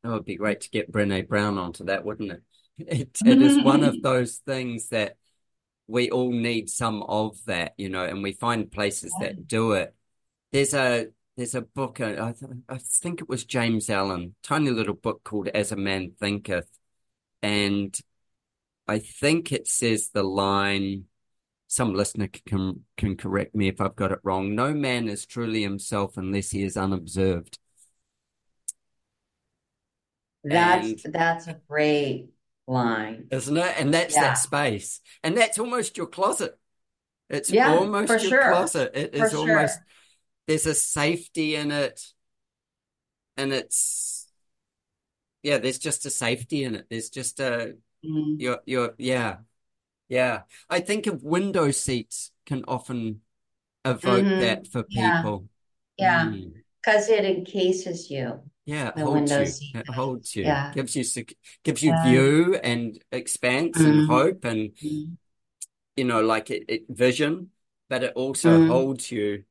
Oh, it'd be great to get Brene Brown onto that, wouldn't it? (laughs) It, it is one of (laughs) those things that we all need some of that, you know, and we find places that do it. There's a there's a book, uh, I, th- I think it was James Allen, tiny little book called As a Man Thinketh, and I think it says the line. Some listener can can correct me if I've got it wrong. No man is truly himself unless he is unobserved. That's and, that's a great line, isn't it? And that's yeah. that space, and that's almost your closet. It's yeah, almost your sure. closet. It for is sure. almost there's a safety in it, and it's yeah. There's just a safety in it. There's just a mm. your your yeah yeah. I think of window seats can often evoke mm-hmm. that for people. Yeah, because mm. it encases you. Yeah, it holds you. It holds you. Yeah. Gives you gives you yeah. view and expanse mm. and mm-hmm. hope and mm. you know, like it, it, vision, but it also mm. holds you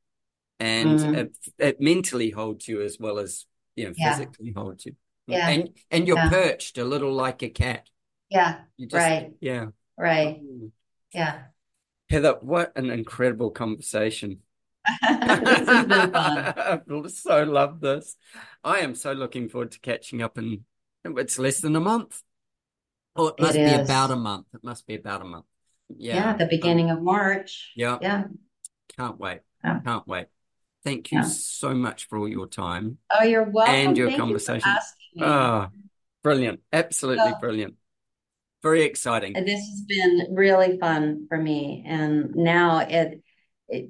and mm. it, it, mentally holds you as well as you know yeah. physically holds you. Yeah. And and you're yeah. perched a little like a cat. Yeah. Just, right. Yeah. Right. Yeah. Heather, what an incredible conversation. (laughs) this been fun. I (laughs) so love this. I am so looking forward to catching up in it's less than a month. Oh, it must it be about a month. It must be about a month. Yeah. Yeah, the beginning um, of March. Yeah. Yeah. Can't wait. Can't wait. Thank you yeah. so much for all your time. Oh, you're welcome. And your Thank conversation. You oh, brilliant. Absolutely so, brilliant. Very exciting. This has been really fun for me. And now it, it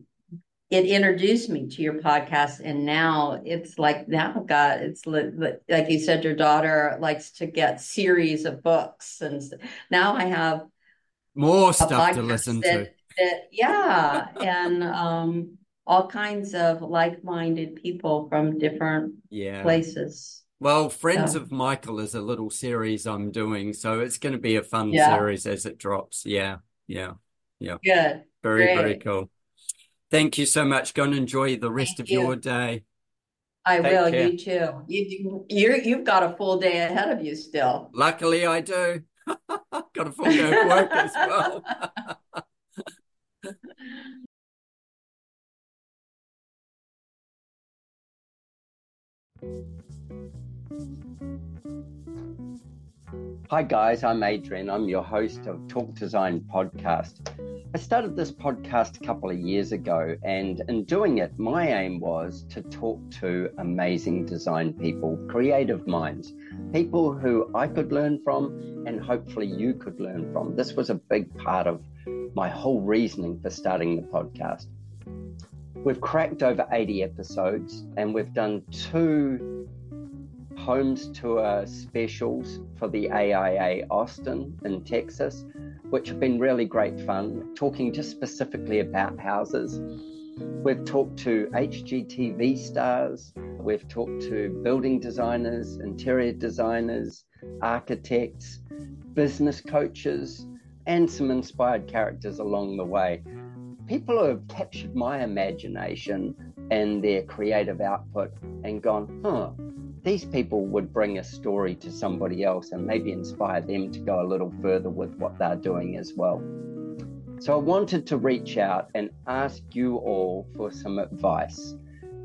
it introduced me to your podcast and now it's like now god it's like you said your daughter likes to get series of books and now i have more stuff to listen that, to that, yeah and um all kinds of like-minded people from different yeah. places well friends so. of michael is a little series i'm doing so it's going to be a fun yeah. series as it drops yeah yeah yeah good very Great. very cool Thank you so much. Go and enjoy the rest Thank of you. your day. I Take will. Care. You too. You you you've got a full day ahead of you still. Luckily, I do. (laughs) got a full day of work as well. (laughs) Hi, guys, I'm Adrian. I'm your host of Talk Design Podcast. I started this podcast a couple of years ago, and in doing it, my aim was to talk to amazing design people, creative minds, people who I could learn from, and hopefully you could learn from. This was a big part of my whole reasoning for starting the podcast. We've cracked over 80 episodes, and we've done two homes tour specials for the AIA Austin in Texas, which have been really great fun, talking just specifically about houses. We've talked to HGTV stars, we've talked to building designers, interior designers, architects, business coaches, and some inspired characters along the way. People who have captured my imagination and their creative output and gone, huh, these people would bring a story to somebody else and maybe inspire them to go a little further with what they're doing as well. So I wanted to reach out and ask you all for some advice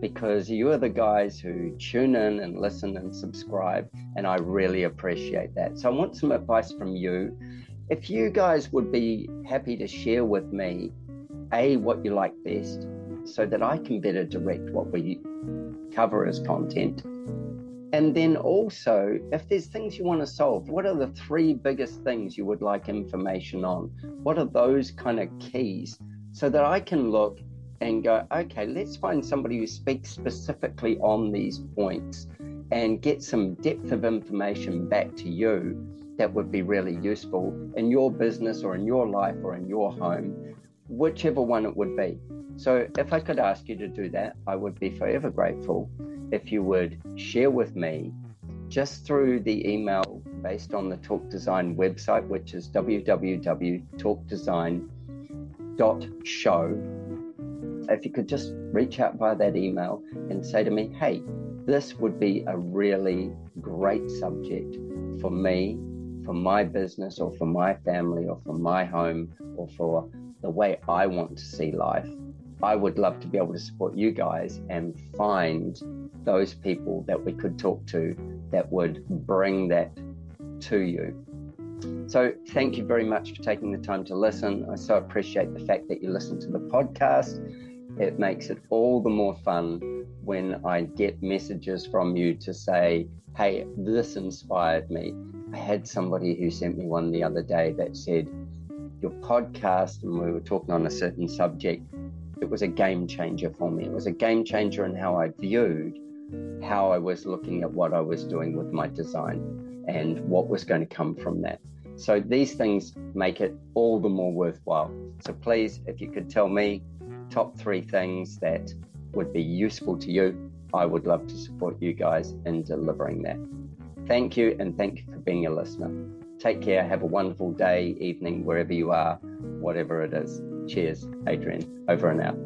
because you are the guys who tune in and listen and subscribe, and I really appreciate that. So I want some advice from you. If you guys would be happy to share with me, A, what you like best, so that I can better direct what we cover as content and then also, if there's things you want to solve, what are the three biggest things you would like information on? What are those kind of keys so that I can look and go, okay, let's find somebody who speaks specifically on these points and get some depth of information back to you that would be really useful in your business or in your life or in your home, whichever one it would be. So, if I could ask you to do that, I would be forever grateful if you would share with me just through the email based on the Talk Design website, which is www.talkdesign.show. If you could just reach out via that email and say to me, hey, this would be a really great subject for me, for my business, or for my family, or for my home, or for the way I want to see life. I would love to be able to support you guys and find those people that we could talk to that would bring that to you. So, thank you very much for taking the time to listen. I so appreciate the fact that you listen to the podcast. It makes it all the more fun when I get messages from you to say, Hey, this inspired me. I had somebody who sent me one the other day that said, Your podcast, and we were talking on a certain subject, it was a game changer for me. It was a game changer in how I viewed how I was looking at what I was doing with my design and what was going to come from that. So these things make it all the more worthwhile. So please, if you could tell me top three things that would be useful to you, I would love to support you guys in delivering that. Thank you, and thank you for being a listener. Take care. Have a wonderful day, evening, wherever you are, whatever it is. Cheers, Adrian. Over and out.